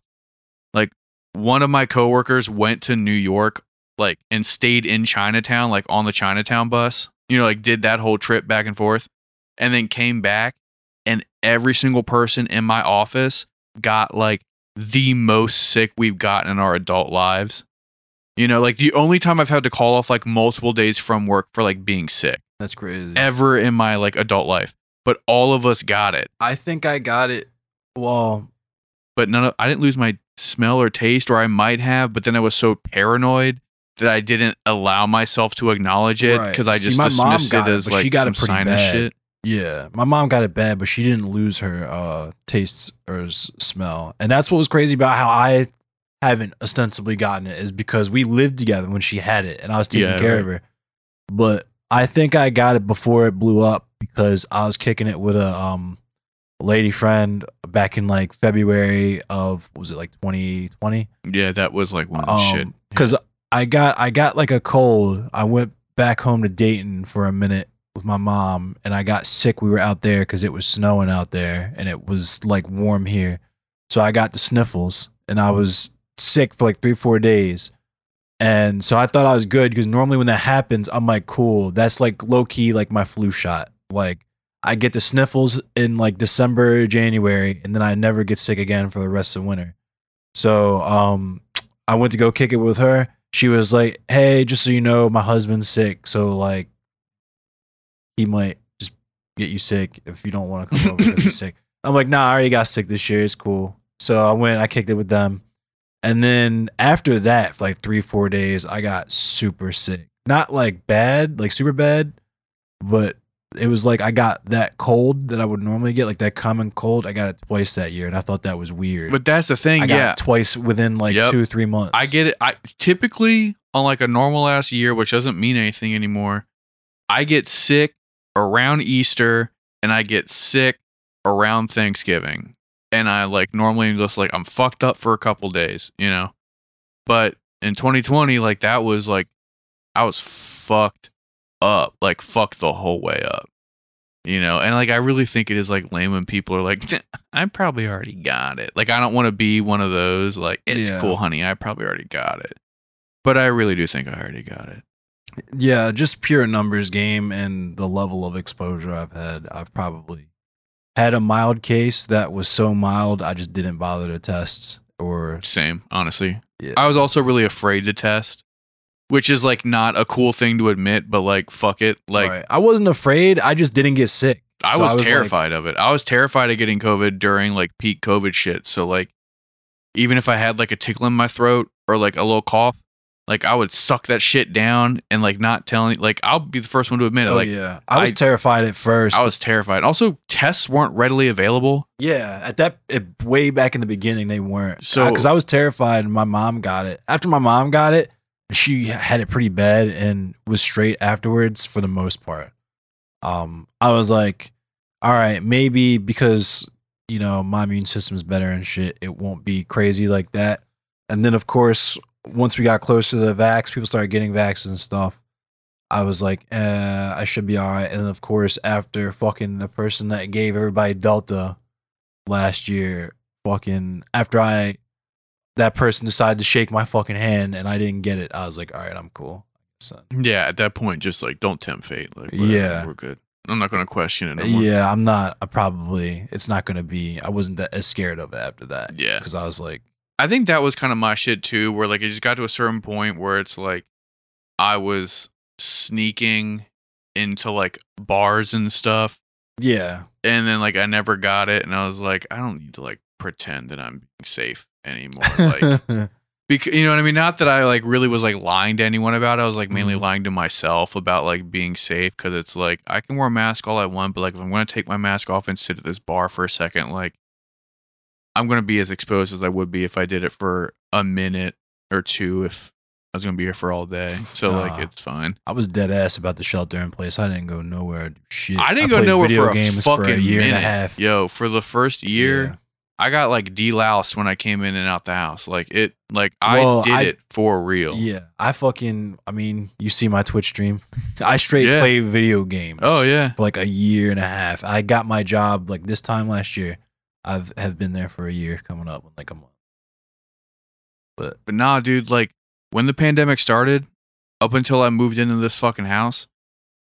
B: one of my coworkers went to New York like and stayed in Chinatown like on the Chinatown bus you know, like did that whole trip back and forth and then came back and every single person in my office got like the most sick we've gotten in our adult lives. You know, like the only time I've had to call off like multiple days from work for like being sick
A: That's crazy.
B: ever in my like adult life. But all of us got it.
A: I think I got it. Well,
B: But none of I didn't lose my smell or taste, or I might have, but then I was so paranoid that I didn't allow myself to acknowledge it
A: Right.
B: because I
A: See,
B: just
A: mom
B: dismissed it
A: it,
B: as like
A: she got
B: some sinus
A: bad.
B: shit.
A: yeah, my mom got it bad, but she didn't lose her uh taste or s- smell. And that's what was crazy about how I haven't ostensibly gotten it is because we lived together when she had it and I was taking
B: Yeah,
A: care of her. But I think I got it before it blew up because I was kicking it with a um lady friend back in like February of what was it like 2020?
B: Yeah, that was like one the shit.
A: Um, because I got I got like a cold. I went back home to Dayton for a minute with my mom, and I got sick. We were out there because it was snowing out there, and it was like warm here. So I got the sniffles, and I was sick for like three four days. And so I thought I was good because normally when that happens, I'm like, cool. That's like low key, like my flu shot. Like I get the sniffles in like December, January, and then I never get sick again for the rest of winter. So um, I went to go kick it with her. She was like, "Hey, just so you know, my husband's sick, so like, he might just get you sick if you don't want to come over because he's sick." I'm like, "Nah, I already got sick this year. It's cool." So I went, I kicked it with them, and then after that, for like three, four days, I got super sick. Not like bad, like super bad, but it was like I got that cold that I would normally get, like that common cold. I got it twice that year, and I thought that was weird.
B: But that's the thing,
A: I got
B: yeah.
A: it twice within like
B: Yep.
A: two, three months.
B: I get it. I typically on like a normal ass year, which doesn't mean anything anymore. I get sick around Easter and I get sick around Thanksgiving. And I like normally just like I'm fucked up for a couple days, you know. But in 2020, like that was like I was fucked up, like fucked the whole way up. You know, and like I really think it is like lame when people are like, I probably already got it. Like I don't want to be one of those like it's
A: Yeah.
B: cool, honey. I probably already got it. But I really do think I already got it.
A: Yeah, just pure numbers game and the level of exposure I've had. I've probably had a mild case that was so mild I just didn't bother to test or
B: Same, honestly.
A: Yeah.
B: I was also really afraid to test, which is like not a cool thing to admit, but like fuck it. Like
A: Right. I wasn't afraid. I just didn't get sick.
B: I,
A: So
B: was
A: like-
B: terrified of it. I was terrified of getting COVID during like peak COVID shit. So like even if I had like a tickle in my throat or like a little cough, like I would suck that shit down and like not telling like I'll be the first one to admit it.
A: oh
B: Like
A: yeah, I was
B: I-
A: terrified at first.
B: I was terrified. Also, tests weren't readily available.
A: yeah, at that it, way back in the beginning they weren't.
B: So-
A: So because I was terrified, and my mom got it. After my mom got it, she had it pretty bad and was straight afterwards for the most part. Um, I was like, all right, maybe because you know my immune system's better and shit, it won't be crazy like that. And then of course, once we got close to the vax, people started getting vaxxed and stuff. I was like, eh, I should be all right. And of course, after fucking the person that gave everybody Delta last year, fucking after I that person decided to shake my fucking hand and I didn't get it, I was like, all right, I'm cool. So,
B: Yeah, at that point, just like don't tempt fate. Like
A: Yeah.
B: we're good. I'm not gonna question it. No
A: yeah, I'm not. I probably it's not gonna be. I wasn't that as scared of it after that.
B: Yeah.
A: because I was like,
B: I think that was kind of my shit too, where like it just got to a certain point where it's like I was sneaking into like bars and stuff.
A: Yeah.
B: And then like I never got it and I was like, I don't need to like pretend that I'm being safe anymore. Like because you know what I mean? Not that I like really was like lying to anyone about it. I was like mainly
A: Mhm.
B: lying to myself about like being safe because it's like I can wear a mask all I want, but like if I'm gonna take my mask off and sit at this bar for a second, like I'm gonna be as exposed as I would be if I did it for a minute or two if I was gonna be here for all day. So like it's fine.
A: I was dead ass about the shelter in place. I didn't go nowhere. Shit.
B: I didn't go nowhere for a fucking
A: for a year
B: minute.
A: and a half.
B: Yo, for the first year,
A: Yeah.
B: I got like deloused when I came in and out the house. Like it, like
A: Well,
B: I did
A: I-
B: it for real.
A: Yeah, I fucking. I mean, you see my Twitch stream. I straight
B: Yeah.
A: play video games.
B: Oh yeah.
A: like a year and a half. I got my job like this time last year. I've have been there for a year, coming up like a month. But
B: But nah, dude, like when the pandemic started, up until I moved into this fucking house,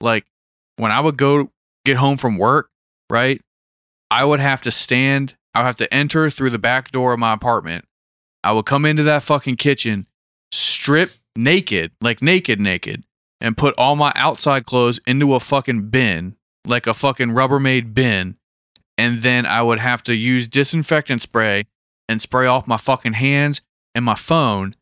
B: like when I would go get home from work, right? I would have to stand, I would have to enter through the back door of my apartment. I would come into that fucking kitchen, strip naked, like naked, naked, and put all my outside clothes into a fucking bin, like a fucking Rubbermaid bin. And then I would have to use disinfectant spray and spray off my fucking hands and my phone,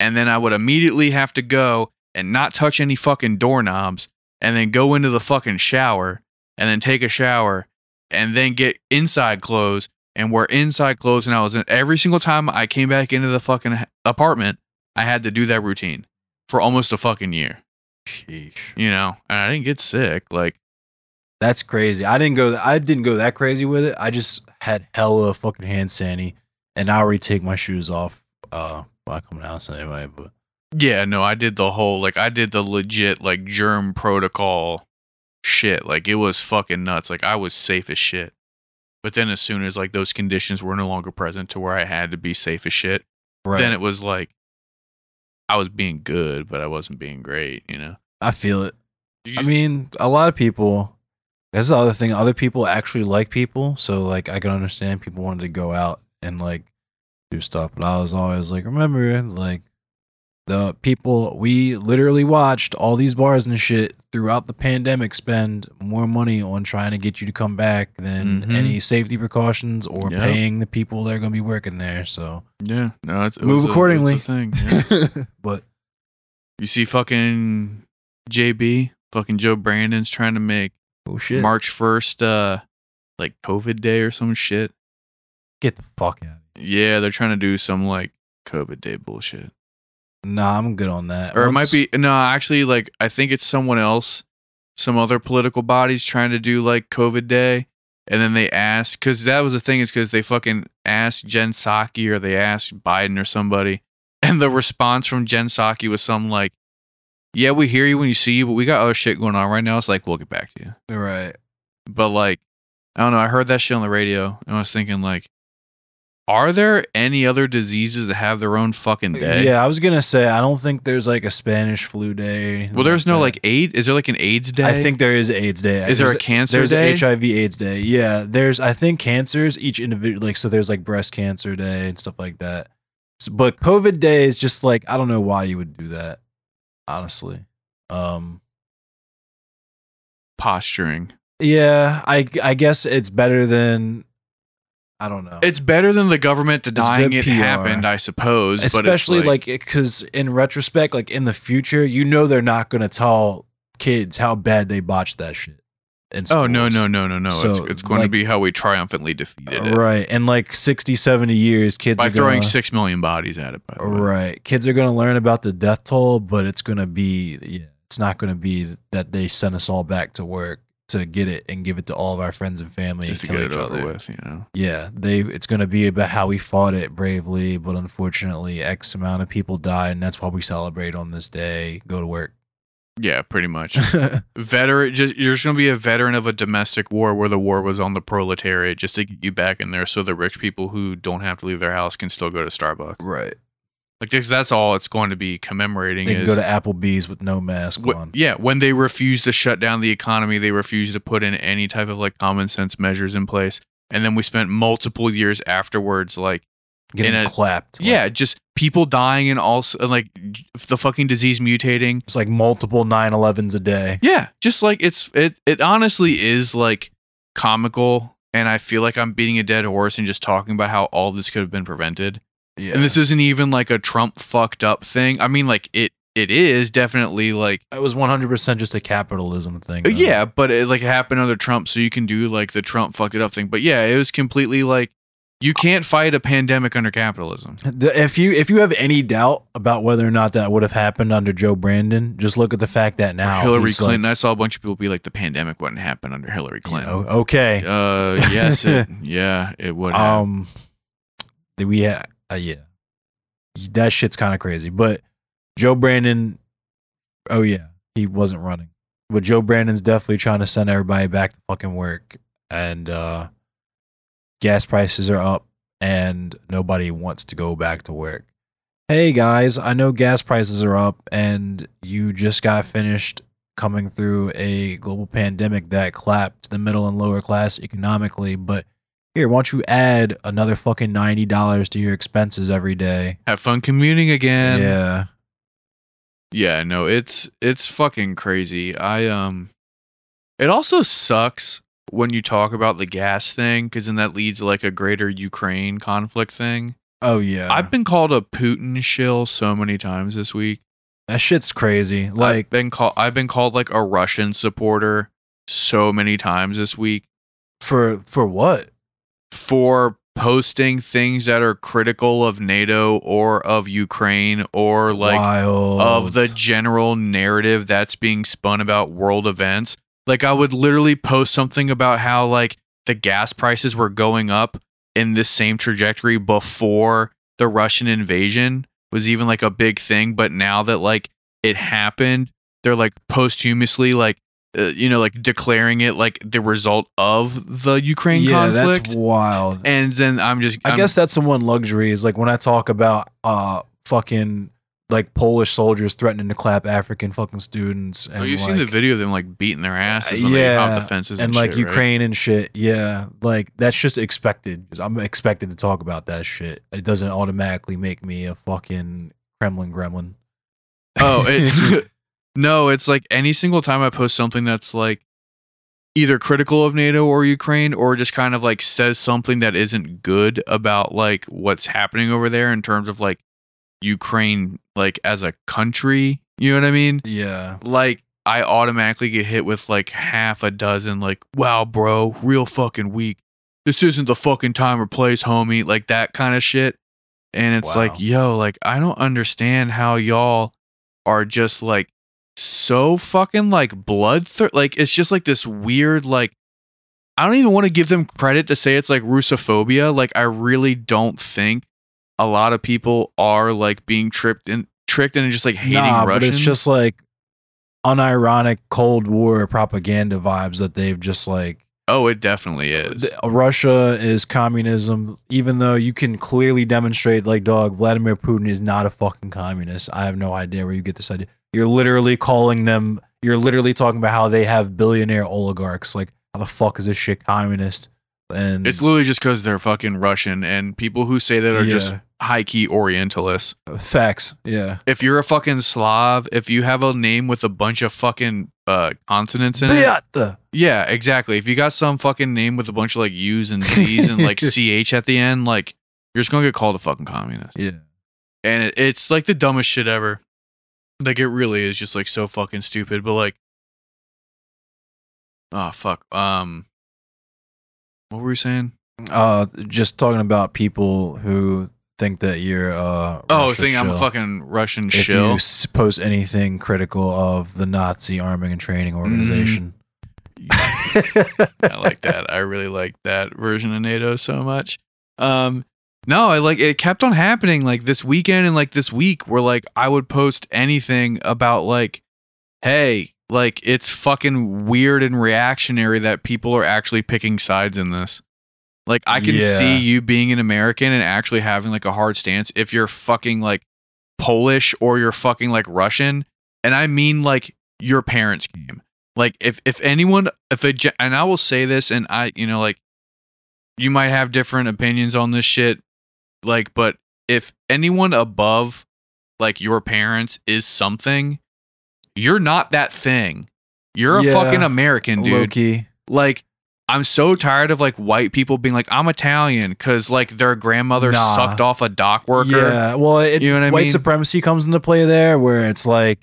B: and then I would immediately have to go and not touch any fucking doorknobs, and then go into the fucking shower, and then take a shower, and then get inside clothes and wear inside clothes. And I was in every single time I came back into the fucking apartment, I had to do that routine for almost a fucking year,
A: sheesh,
B: you know, and I didn't get sick. Like,
A: that's crazy. I didn't go. I didn't go that crazy with it. I just had hella fucking hand sandy, and I already take my shoes off. Uh, come in the anyway. But
B: yeah, no, I did the whole, like, I did the legit, like, germ protocol shit. Like, it was fucking nuts. Like, I was safe as shit. But then as soon as, like, those conditions were no longer present to where I had to be safe as shit,
A: right,
B: then it was like, I was being good, but I wasn't being great, you know?
A: I feel it. I mean, a lot of people. That's the other thing. Other people actually like people, so like I can understand people wanted to go out and like do stuff. But I was always like, remember, like the people we literally watched all these bars and shit throughout the pandemic spend more money on trying to get you to come back than
B: Mhm.
A: any safety precautions or
B: Yep.
A: paying the people that are going to be working there. So,
B: yeah, no, it's, it
A: Move
B: was a- it
A: accordingly.
B: a thing, yeah.
A: but
B: you see fucking JB, fucking Joe Brandon's trying to make
A: oh shit,
B: March 1st, uh, like COVID day or some shit.
A: get the fuck out.
B: Yeah, they're trying to do some like COVID day bullshit.
A: Nah, I'm good on that.
B: Or it might be no, actually like I think it's someone else, some other political bodies trying to do like COVID day. And then they asked because that was the thing is because they fucking asked Jen Psaki or they asked Biden or somebody, and the response from Jen Psaki was some like, "Yeah, we hear you when you see you, but we got other shit going on right now. It's like we'll get back to you."
A: right.
B: But like, I don't know. I heard that shit on the radio, and I was thinking like, are there any other diseases that have their own fucking day?
A: Yeah, I was gonna say I don't think there's like a Spanish flu day.
B: Well, there's no
A: that.
B: like AIDS. Is there like an AIDS day?
A: I think there is AIDS day.
B: Is there a cancer
A: There's
B: day?
A: HIV AIDS day. Yeah, there's I think cancers each individual like so there's like breast cancer day and stuff like that. S- but COVID day is just like I don't know why you would do that. Honestly. Um
B: posturing.
A: yeah, I I guess it's better than I don't know.
B: It's better than the government denying it
A: PR.
B: happened, I suppose.
A: especially like because in retrospect like in the future you know they're not going to tell kids how bad they botched that shit in
B: oh no no no no no!
A: So,
B: it's it's going to be how we triumphantly defeated it
A: right And like 60 70 years kids
B: by
A: are
B: throwing
A: gonna,
B: six million bodies at it. By the way.
A: right kids are going to learn about the death toll but it's going to be yeah it's not going to be that they send us all back to work to get it and give it to all of our friends and family
B: just to get it
A: each
B: over
A: other.
B: with. You know,
A: Yeah, they it's going to be about how we fought it bravely, but unfortunately, X amount of people died, and that's why we celebrate on this day. Go to work.
B: yeah, pretty much. veteran, just you're just going to be a veteran of a domestic war where the war was on the proletariat, just to get you back in there, so the rich people who don't have to leave their house can still go to Starbucks.
A: right.
B: Like because that's all it's going to be commemorating.
A: They can
B: is
A: go to Applebee's with no mask
B: Wh-
A: on.
B: yeah, when they refuse to shut down the economy, they refuse to put in any type of like common sense measures in place. And then we spent multiple years afterwards, like
A: getting
B: a-
A: clapped. Like,
B: yeah, just people dying and also and, like the fucking disease mutating.
A: it's like multiple 9/11s a day.
B: Yeah, just like it's it it honestly is like comical and I feel like I'm beating a dead horse and just talking about how all this could have been prevented.
A: Yeah,
B: And this isn't even like a Trump fucked up thing. I mean like it it is definitely like
A: it was 100 percent just a capitalism thing. though.
B: yeah, but it like happened under Trump so you can do like the Trump fucked it up thing. But yeah, it was completely like you can't fight a pandemic under capitalism.
A: If you if you have any doubt about whether or not that would have happened under Joe Brandon, just look at the fact that now
B: Hillary
A: he's like,
B: Clinton, I saw a bunch of people be like the pandemic wouldn't happen under Hillary
A: you
B: Clinton.
A: know, okay,
B: Uh yes, it, yeah, it would have.
A: um, we ha- uh, yeah, that shit's kind of crazy. But Joe Brandon, oh yeah, he wasn't running. But Joe Brandon's definitely trying to send everybody back to fucking work, and uh, gas prices are up, and nobody wants to go back to work. Hey guys, I know gas prices are up, and you just got finished coming through a global pandemic that clapped the middle and lower class economically, but here, why don't you add another fucking ninety dollars to your expenses every day?
B: have fun commuting again.
A: yeah.
B: Yeah, no, it's it's fucking crazy. I um it also sucks when you talk about the gas thing cuz then that leads like a greater Ukraine conflict thing.
A: Oh yeah.
B: I've been called a Putin shill so many times this week.
A: that shit's crazy.
B: I've
A: Like
B: been called I've been called like a Russian supporter so many times this week
A: for for what?
B: For posting things that are critical of NATO or of Ukraine or like
A: Wild.
B: of the general narrative that's being spun about world events. Like I would literally post something about how like the gas prices were going up in this same trajectory before the Russian invasion was even like a big thing, but now that like it happened, they're like posthumously like uh, you know like declaring it like the result of the Ukraine
A: yeah,
B: conflict.
A: that's wild.
B: and then I'm just
A: I
B: I'm-
A: guess that's the one luxury is like when I talk about uh fucking like Polish soldiers threatening to clap African fucking students and
B: Oh, you've
A: like,
B: seen the video of them like beating their asses when they
A: yeah,
B: hop the fences and,
A: and like
B: shit, right?
A: Ukraine and shit. Yeah, like that's just expected. I'm expected to talk about that shit. It doesn't automatically make me a fucking Kremlin gremlin.
B: Oh, it, no, it's like any single time I post something that's like either critical of NATO or Ukraine or just kind of like says something that isn't good about like what's happening over there in terms of like Ukraine like as a country, you know what I mean?
A: yeah,
B: Like I automatically get hit with like half a dozen like wow bro, real fucking weak. This isn't the fucking time or place, homie, like that kind of shit. And it's
A: Wow.
B: like, yo, like I don't understand how y'all are just like so fucking like bloodthirst. Like it's just like this weird like I don't even want to give them credit to say it's like Russophobia. Like I really don't think a lot of people are like being tripped and tricked and just like hating
A: nah, but
B: Russians.
A: it's just like unironic Cold War propaganda vibes that they've just like.
B: oh, it definitely uh, is.
A: Uh, Russia is communism, even though you can clearly demonstrate, like, dog, Vladimir Putin is not a fucking communist. I have no idea where you get this idea. You're literally calling them, you're literally talking about how they have billionaire oligarchs. Like, how the fuck is this shit communist? And
B: It's literally just because they're fucking Russian, and people who say that are just high key Orientalists.
A: facts. Yeah.
B: If you're a fucking Slav, if you have a name with a bunch of fucking uh, consonants in it, yeah, exactly. If you got some fucking name with a bunch of like U's and Z's and like CH at the end, like you're just gonna get called a fucking communist.
A: Yeah.
B: And it, it's like the dumbest shit ever. Like it really is just like so fucking stupid. But like, oh fuck. Um, what were we saying?
A: Uh, just talking about people who think that you're uh
B: Oh,
A: Russia
B: think I'm a fucking Russian
A: if
B: shill.
A: you post anything critical of the Nazi arming and training
B: Mm.
A: organization.
B: I like that. I really like that version of NATO so much. Um, no, I like it kept on happening like this weekend and like this week where like I would post anything about like, hey, like it's fucking weird and reactionary that people are actually picking sides in this. Like I can
A: Yeah.
B: see you being an American and actually having like a hard stance if you're fucking like Polish or you're fucking like Russian. And I mean like your parents came. Like if if anyone if a and I will say this and I you know like you might have different opinions on this shit like but if anyone above like your parents is something, you're not that thing. You're a
A: Yeah.
B: fucking American, dude. Like I'm so tired of like white people being like I'm Italian cuz like their grandmother
A: Nah.
B: sucked off a dock worker.
A: Yeah, well, it,
B: You know what I
A: white
B: mean?
A: supremacy comes into play there, where it's like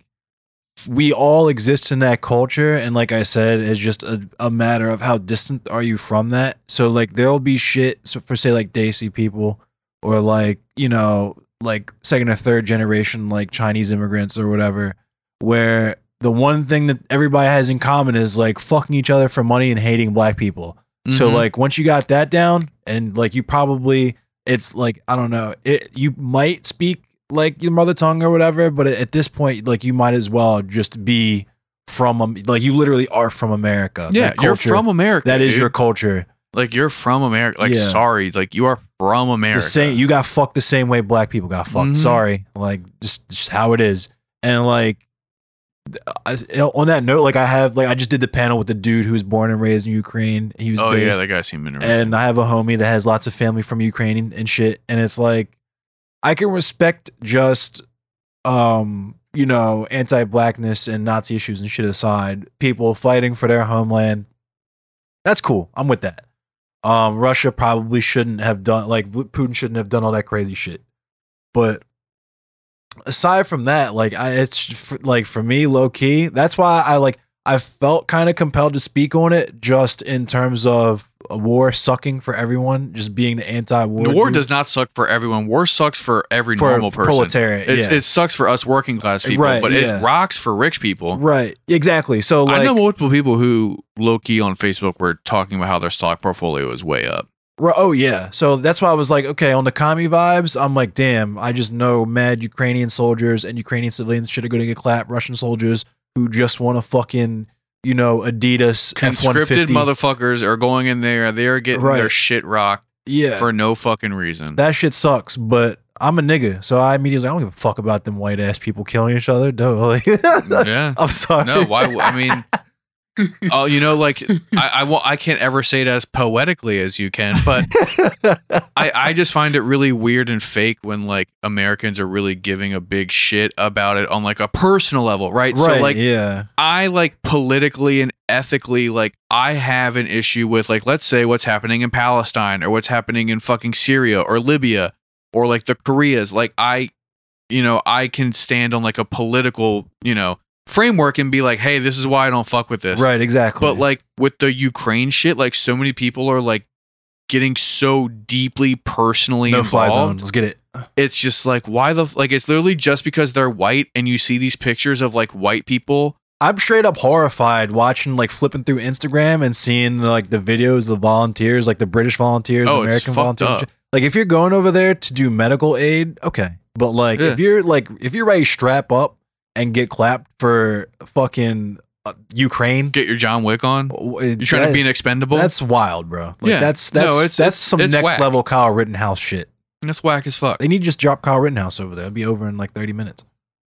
A: we all exist in that culture, and like I said, it's just a, a matter of how distant are you from that. So like there'll be shit so for say like Desi people or like you know like second or third generation like Chinese immigrants or whatever, where the one thing that everybody has in common is like fucking each other for money and hating black people. So
B: Mhm.
A: like once you got that down and like you probably it's like I don't know, it you might speak like your mother tongue or whatever, but at this point like you might as well just be from like you literally are from America.
B: yeah, you're from America.
A: That is
B: dude.
A: your culture.
B: Like you're from America. Like
A: Yeah.
B: sorry, like you are from America.
A: The same you got fucked the same way black people got fucked.
B: Mhm.
A: Sorry. Like just just how it is. And like I, on that note, like I have like I just did the panel with the dude who was born and raised in Ukraine. He was
B: Oh yeah,
A: based
B: that guy seemed interesting.
A: and I have a homie that has lots of family from Ukraine and shit. And it's like I can respect just um, you know, anti-blackness and Nazi issues and shit aside, people fighting for their homeland. That's cool. I'm with that. Um, Russia probably shouldn't have done like Putin shouldn't have done all that crazy shit. But aside from that, like I, it's like for me, low key. That's why I like. I felt kind of compelled to speak on it, just in terms of a war sucking for everyone, just being the anti-war.
B: war
A: dude.
B: does not suck for everyone. War sucks for every
A: for
B: normal person.
A: proletariat.
B: It,
A: yeah.
B: it sucks for us working class people,
A: Right,
B: but
A: yeah.
B: it rocks for rich people.
A: right, exactly. So like,
B: I know multiple people who low key on Facebook were talking about how their stock portfolio is way up.
A: Oh yeah, so that's why I was like, okay, on the commie vibes, I'm like, damn, I just know mad Ukrainian soldiers and Ukrainian civilians should are going to get clapped. Russian soldiers who just want to fucking, you know, Adidas
B: Conscripted
A: F-150.
B: motherfuckers are going in there. They're getting their shit rocked
A: yeah,
B: for no fucking reason.
A: that shit sucks. But I'm a nigga, so I immediately I don't give a fuck about them white ass people killing each other. Duh, like,
B: yeah.
A: I'm sorry.
B: No, why? I mean, oh, you know, like I, I, won't- I can't ever say it as poetically as you can, but I, I just find it really weird and fake when like Americans are really giving a big shit about it on like a personal level, right?
A: right?
B: So like
A: yeah,
B: I like politically and ethically like I have an issue with like let's say what's happening in Palestine or what's happening in fucking Syria or Libya or like the Koreas. Like I you know, I can stand on like a political, you know, framework and be like, "Hey, this is why I don't fuck with this."
A: right, exactly.
B: But like with the Ukraine shit, like so many people are like getting so deeply personally
A: no fly zone.
B: involved.
A: Let's get it.
B: It's just like why the like it's literally just because they're white and you see these pictures of like white people
A: I'm straight up horrified watching like flipping through Instagram and seeing like the videos, the volunteers, like the British volunteers,
B: Oh,
A: the American volunteers. Like if you're going over there to do medical aid, okay. But like
B: Yeah.
A: if you're like if you're ready to strap up and get clapped for fucking uh, Ukraine,
B: get your John Wick on. You're trying
A: that-
B: to be an expendable.
A: That's wild, bro. Like
B: Yeah.
A: that's that's
B: No, it's-
A: that's
B: it's-
A: some
B: it's
A: next
B: whack.
A: level Kyle Rittenhouse shit.
B: That's whack as fuck.
A: They need to just drop Kyle Rittenhouse over there. It'll be over in like 30 minutes.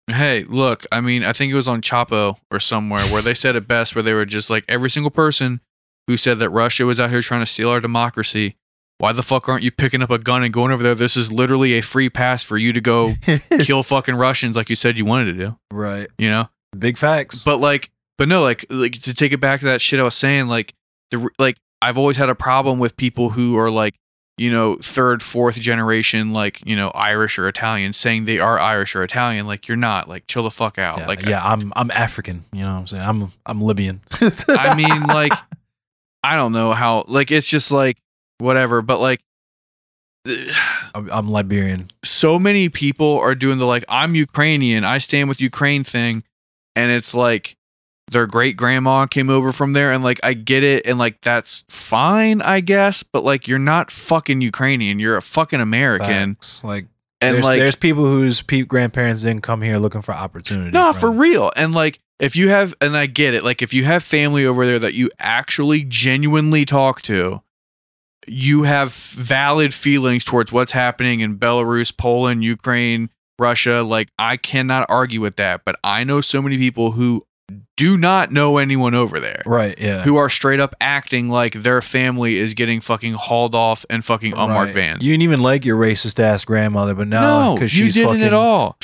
B: Hey, look, I mean, I think it was on Chapo or somewhere where they said it best, where they were just like every single person who said that Russia was out here trying to steal our democracy. Why the fuck aren't you picking up a gun and going over there? This is literally a free pass for you to go kill fucking Russians like you said you wanted to do.
A: right.
B: You know?
A: Big facts.
B: But like, but no, like, like to take it back to that shit I was saying, like the like I've always had a problem with people who are like, you know, third, fourth generation, like you know, Irish or Italian, saying they are Irish or Italian. Like you're not. Like chill the fuck out.
A: yeah,
B: like
A: yeah, I'm I'm African. You know what I'm saying? I'm I'm Libyan.
B: I mean, like, I don't know how. Like it's just like whatever. But like.
A: I'm, I'm Liberian.
B: so many people are doing the like I'm Ukrainian, I stand with Ukraine thing, and it's like their great grandma came over from there, and like I get it, and like that's fine, I guess, but like you're not fucking Ukrainian, you're a fucking American,
A: Facts. Like
B: and
A: there's
B: like
A: there's people whose pe- grandparents didn't come here looking for opportunity.
B: no,
A: from-
B: for real, and like if you have, and I get it, like if you have family over there that you actually genuinely talk to. You have valid feelings towards what's happening in Belarus, Poland, Ukraine, Russia. Like, I cannot argue with that. But I know so many people who do not know anyone over there.
A: Right. Yeah.
B: Who are straight up acting like their family is getting fucking hauled off in fucking unmarked
A: Right.
B: vans.
A: You didn't even like your racist ass grandmother, but now
B: no,
A: because she's like, you
B: didn't
A: fucking,
B: at all.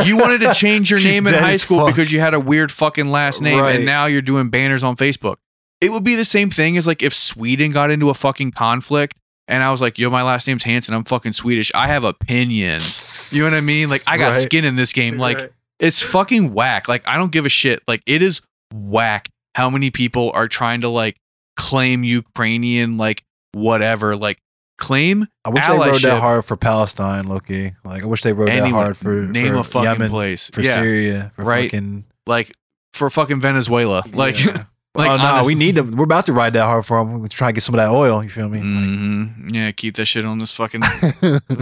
B: You wanted to change your name in high school
A: fuck.
B: because you had a weird fucking last name,
A: Right.
B: and now you're doing banners on Facebook. It would be the same thing as like if Sweden got into a fucking conflict, and I was like, "Yo, my last name's Hanson. I'm fucking Swedish. I have opinions. You know what I mean? Like I got
A: Right.
B: skin in this game. Like
A: Right.
B: it's fucking whack. Like I don't give a shit. Like it is whack how many people are trying to like claim Ukrainian like whatever like claim
A: I wish they
B: rode
A: that hard for Palestine, Loki. Like I wish they rode that hard for
B: name
A: for
B: a fucking
A: Yemen,
B: place
A: for
B: yeah
A: Syria, for
B: Right.
A: fucking
B: like for fucking Venezuela like
A: Yeah.
B: like,
A: oh no,
B: honestly-
A: we need them. We're about to ride that hard for them. We're trying to get some of that oil. You feel me?
B: Mhm. yeah keep that shit on this fucking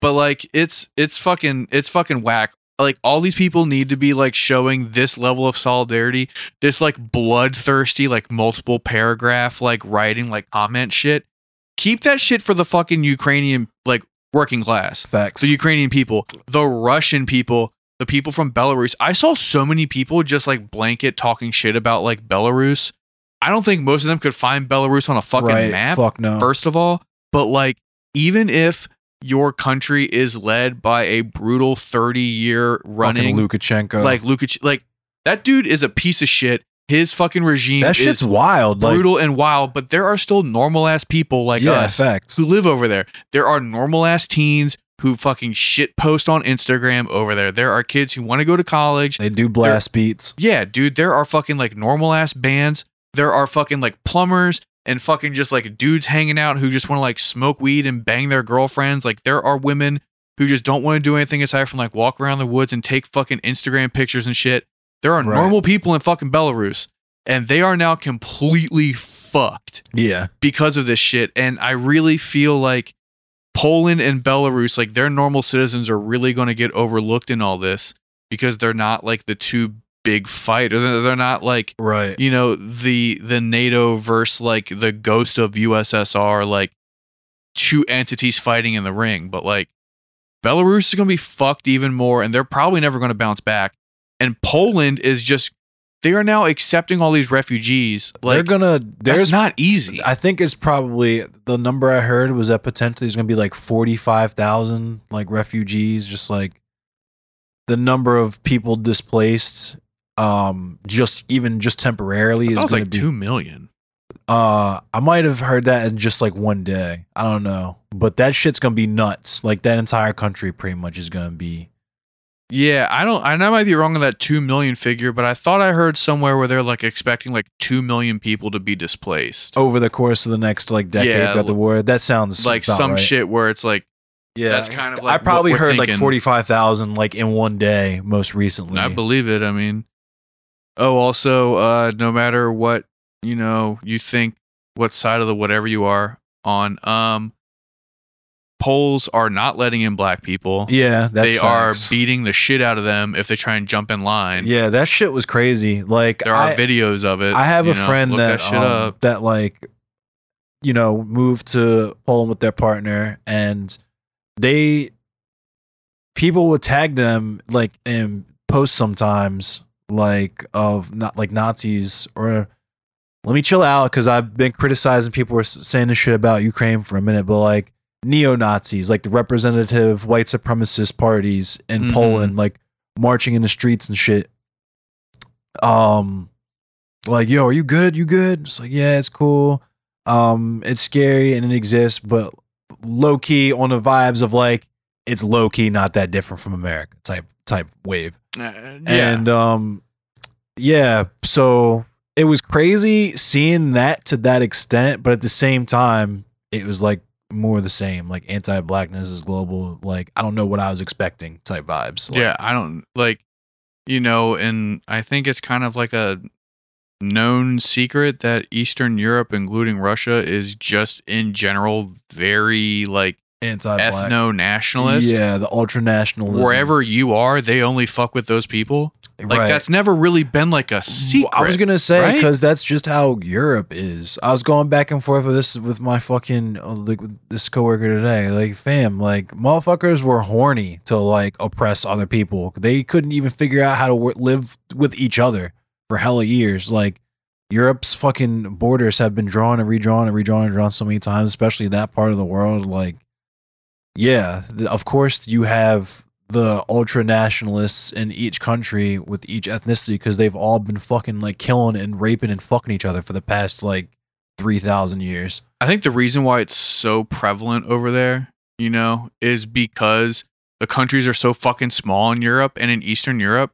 B: but like it's it's fucking it's fucking whack like all these people need to be like showing this level of solidarity this like bloodthirsty like multiple paragraph like writing like comment shit keep that shit for the fucking ukrainian like working class
A: Facts.
B: the ukrainian people the russian people the people from belarus i saw so many people just like blanket talking shit about like belarus i don't think most of them could find belarus on a fucking
A: right?
B: map
A: Fuck no.
B: first of all. But like, even if your country is led by a brutal 30 year
A: Fucking
B: running,
A: Lukashenko.
B: like Lukac, like that dude is a piece of shit. His fucking regime
A: that shit's
B: is
A: wild. Like
B: brutal and wild, but there are still normal ass people like
A: yeah,
B: us
A: facts.
B: who live over there. There are normal ass teens who fucking shit post on Instagram over there. There are kids who want to go to college.
A: They do blast beats.
B: Yeah, dude, there are fucking like normal ass bands. There are fucking like plumbers and fucking just like dudes hanging out who just want to like smoke weed and bang their girlfriends. Like there are women who just don't want to do anything aside from like walk around the woods and take fucking Instagram pictures and shit. There are
A: Right.
B: normal people in fucking Belarus and they are now completely fucked
A: Yeah.
B: because of this shit. And I really feel like Poland and Belarus, like their normal citizens, are really going to get overlooked in all this because they're not like the two big fighters. They're they're not like
A: Right.
B: you know the the NATO versus like the ghost of USSR, like two entities fighting in the ring. But like Belarus is going to be fucked even more, and they're probably never going to bounce back. And Poland is just they are now accepting all these refugees. Like
A: They're gonna.
B: that's
A: There's.
B: not easy.
A: I think it's probably the number I heard was that potentially there's gonna be like forty five thousand like refugees. Just like the number of people displaced, um, just even just temporarily is
B: thought it was
A: gonna
B: like
A: be.
B: two million.
A: Uh, I might have heard that in just like one day. I don't know, but that shit's gonna be nuts. Like that entire country pretty much is gonna be.
B: Yeah, I don't. I know I might be wrong on that two million figure, but I thought I heard somewhere where they're like expecting like two million people to be displaced,
A: over the course of the next like decade
B: Yeah,
A: that the war. That sounds
B: like some
A: right.
B: shit where it's like
A: Yeah,
B: that's kind of
A: I
B: like what
A: probably heard like
B: thinking.
A: forty five thousand like in one day most recently.
B: I believe it. I mean, oh, also, uh, no matter what you know, you think what side of the whatever you are on, um, Poles are not letting in black people.
A: yeah, that's
B: they are beating the shit out of them if they try and jump in line.
A: Yeah, that shit was crazy. Like
B: There are
A: I,
B: videos of it.
A: I have a
B: know,
A: friend that
B: shit
A: um,
B: up.
A: that like you know moved to Poland with their partner and they people would tag them like in posts sometimes like of not like Nazis or let me chill out because I've been criticizing people were saying this shit about Ukraine for a minute, but like neo Nazis, like the representative white supremacist parties in
B: Mhm.
A: Poland, like marching in the streets and shit. Um, like, yo, are you good? You good? It's like, yeah, it's cool. Um, it's scary and it exists, but low key on the vibes of like it's low key not that different from America type type wave.
B: Uh,
A: And um yeah, so it was crazy seeing that to that extent, but at the same time, it was like more the same. Like anti-blackness is global. Like I don't know what I was expecting type vibes. Like,
B: yeah, I don't like, you know, and I think it's kind of like a known secret that Eastern Europe, including Russia, is just in general very like
A: anti-black.
B: ethno nationalist.
A: Yeah, the ultra nationalism.
B: Wherever you are, they only fuck with those people. Like
A: Right.
B: that's never really been like a secret.
A: I was gonna say
B: right?
A: because that's just how Europe is. I was going back and forth with this with my fucking uh, like this coworker today. Like, fam, like motherfuckers were horny to like oppress other people. They couldn't even figure out how to w- live with each other for hella years. Like, Europe's fucking borders have been drawn and redrawn and redrawn and drawn so many times, especially that part of the world. Like, yeah, of course you have the ultra nationalists in each country with each ethnicity because they've all been fucking like killing and raping and fucking each other for the past like 3,000 years.
B: I think the reason why it's so prevalent over there, you know, is because the countries are so fucking small in Europe and in Eastern Europe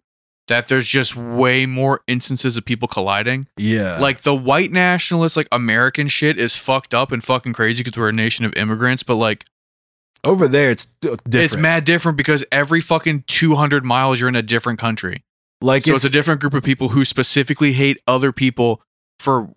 B: that there's just way more instances of people colliding.
A: Yeah.
B: Like the white nationalist, like American shit is fucked up and fucking crazy because we're a nation of immigrants, but like
A: over there, it's different.
B: it's mad different because every fucking 200 miles you're in a different country.
A: Like,
B: so
A: it's,
B: it's, a different group of people who specifically hate other people for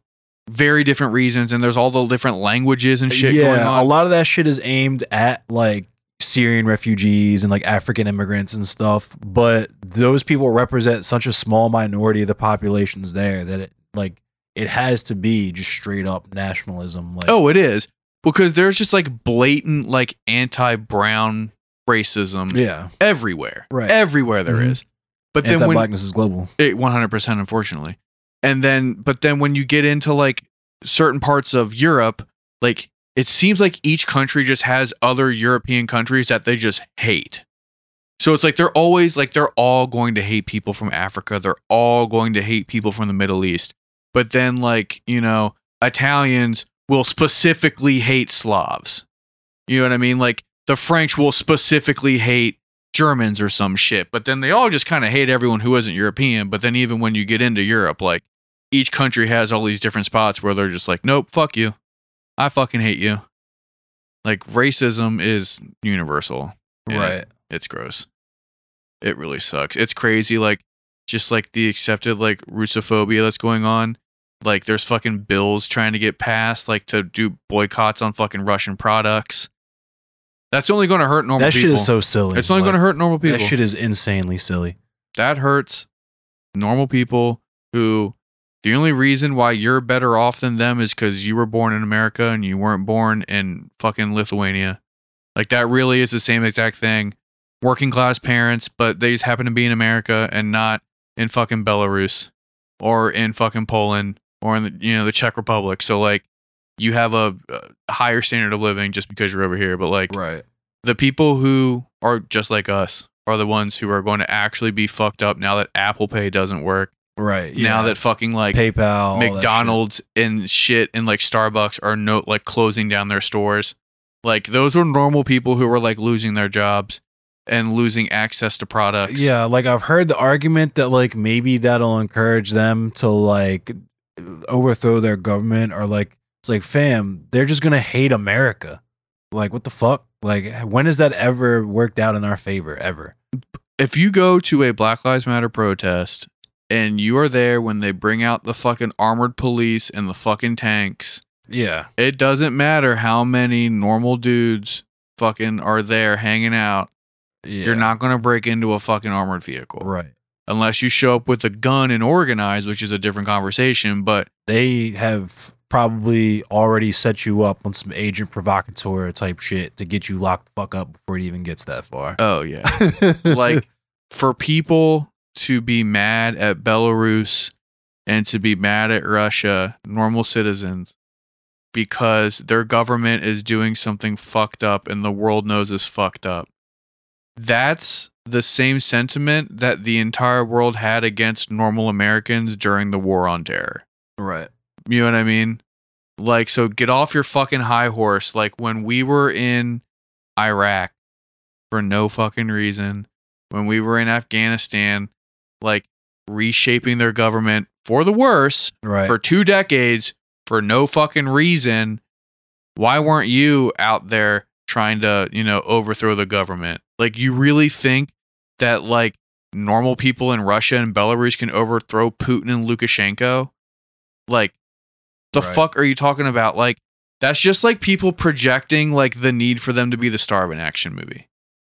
B: very different reasons and there's all the different languages and shit
A: yeah,
B: going on.
A: a lot of that shit is aimed at like Syrian refugees and like African immigrants and stuff. But those people represent such a small minority of the populations there that it like it has to be just straight up nationalism. Like,
B: Oh, it is. Because there's just like blatant like anti-brown racism
A: yeah,
B: everywhere.
A: Right.
B: Everywhere there is.
A: Mhm.
B: But then when
A: anti-blackness is global.
B: it 100% unfortunately. And then but then when you get into like certain parts of Europe, like it seems like each country just has other European countries that they just hate. So it's like they're always like they're all going to hate people from Africa. They're all going to hate people from the Middle East. But then like, you know, Italians will specifically hate Slavs. You know what I mean? Like the French will specifically hate Germans or some shit. But then they all just kind of hate everyone who isn't European. But then even when you get into Europe, like each country has all these different spots where they're just like, nope, fuck you. I fucking hate you. Like racism is universal.
A: Right.
B: It's gross. It really sucks. It's crazy. Like just like the accepted like Russophobia that's going on. Like there's fucking bills trying to get passed, like to do boycotts on fucking Russian products. That's only going to hurt normal people.
A: That
B: people.
A: shit is so silly.
B: it's only
A: Like,
B: going to hurt normal people.
A: That shit is insanely silly.
B: that hurts normal people who the only reason why you're better off than them is because you were born in America and you weren't born in fucking Lithuania. Like that really is the same exact thing. Working class parents, but they just happen to be in America and not in fucking Belarus or in fucking Poland or in the you know the Czech Republic. So like you have a, a higher standard of living just because you're over here. But like
A: Right.
B: the people who are just like us are the ones who are going to actually be fucked up now that Apple Pay doesn't work.
A: Right.
B: Now that fucking like
A: PayPal, that shit.
B: McDonald's and shit and like Starbucks are no like closing down their stores. Like those were normal people who were like losing their jobs and losing access to products.
A: Yeah, like I've heard the argument that like maybe that'll encourage them to like overthrow their government or like it's like fam, they're just gonna hate America. Like what the fuck? Like when has that ever worked out in our favor ever?
B: If you go to a Black Lives Matter protest and you are there when they bring out the fucking armored police and the fucking tanks
A: Yeah.
B: It doesn't matter how many normal dudes fucking are there hanging out.
A: yeah.
B: You're not to break into a fucking armored vehicle
A: right.
B: Unless you show up with a gun and organize, which is a different conversation. But
A: They have probably already set you up on some agent provocateur type shit to get you locked the fuck up before it even gets that far.
B: oh yeah, like for people to be mad at Belarus and to be mad at Russia, normal citizens, because their government is doing something fucked up and the world knows is fucked up. That's the same sentiment that the entire world had against normal Americans during the war on terror.
A: right.
B: You know what I mean? Like, so get off your fucking high horse. Like, when we were in Iraq for no fucking reason, when we were in Afghanistan, like reshaping their government for the worse
A: Right.
B: for two decades for no fucking reason, why weren't you out there trying to, you know, overthrow the government? Like, you really think that, like, normal people in Russia and Belarus can overthrow Putin and Lukashenko? Like, the
A: Right.
B: fuck are you talking about? Like, that's just like people projecting like the need for them to be the star of an action movie.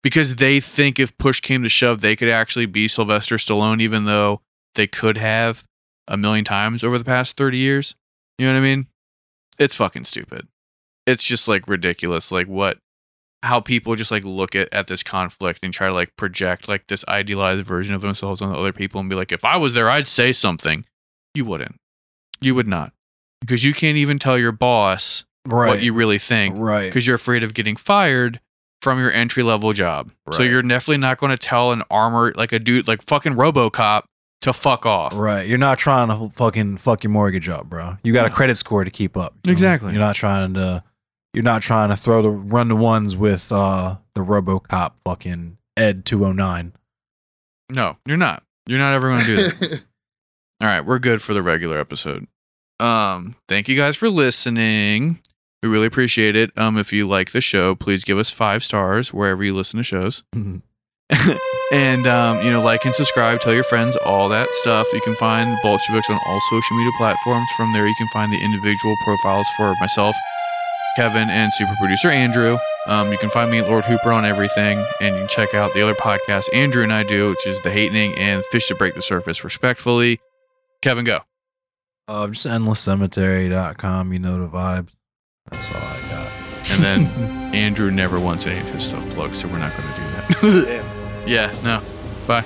B: because they think if push came to shove, they could actually be Sylvester Stallone, even though they could have a million times over the past 30 years. You know what I mean? It's fucking stupid. It's just like ridiculous. Like what, how people just like look at, at this conflict and try to like project like this idealized version of themselves on other people and be like, if I was there, I'd say something. You wouldn't. You would not. Because you can't even tell your boss
A: Right.
B: what you really think
A: right.
B: because you're afraid of getting fired from your entry level job. So you're definitely not going to tell an armor like a dude like fucking RoboCop to fuck off.
A: Right. You're not trying to fucking fuck your mortgage up, bro. You got a credit score to keep up. you know?
B: Exactly.
A: You're not trying to you're not trying to throw the run the ones with uh the RoboCop fucking Ed 209.
B: No, you're not. You're not ever going to do that. All right, we're good for the regular episode. Um, thank you guys for listening. We really appreciate it. Um, if you like the show, please give us five stars wherever you listen to shows. and um, you know, like and subscribe, tell your friends, all that stuff. You can find Bolshe Books on all social media platforms. From there, you can find the individual profiles for myself, Kevin, and super producer Andrew. Um, you can find me at Lord Hooper on everything, and you can check out the other podcast Andrew and I do, which is The Hatening and Fish to Break the Surface, respectfully. Kevin, go.
A: uh, just endlesscemetery.com, you know the vibes. That's all I got.
B: And then Andrew never wants any of his stuff plugged, so we're not going to do that. yeah, no. Bye.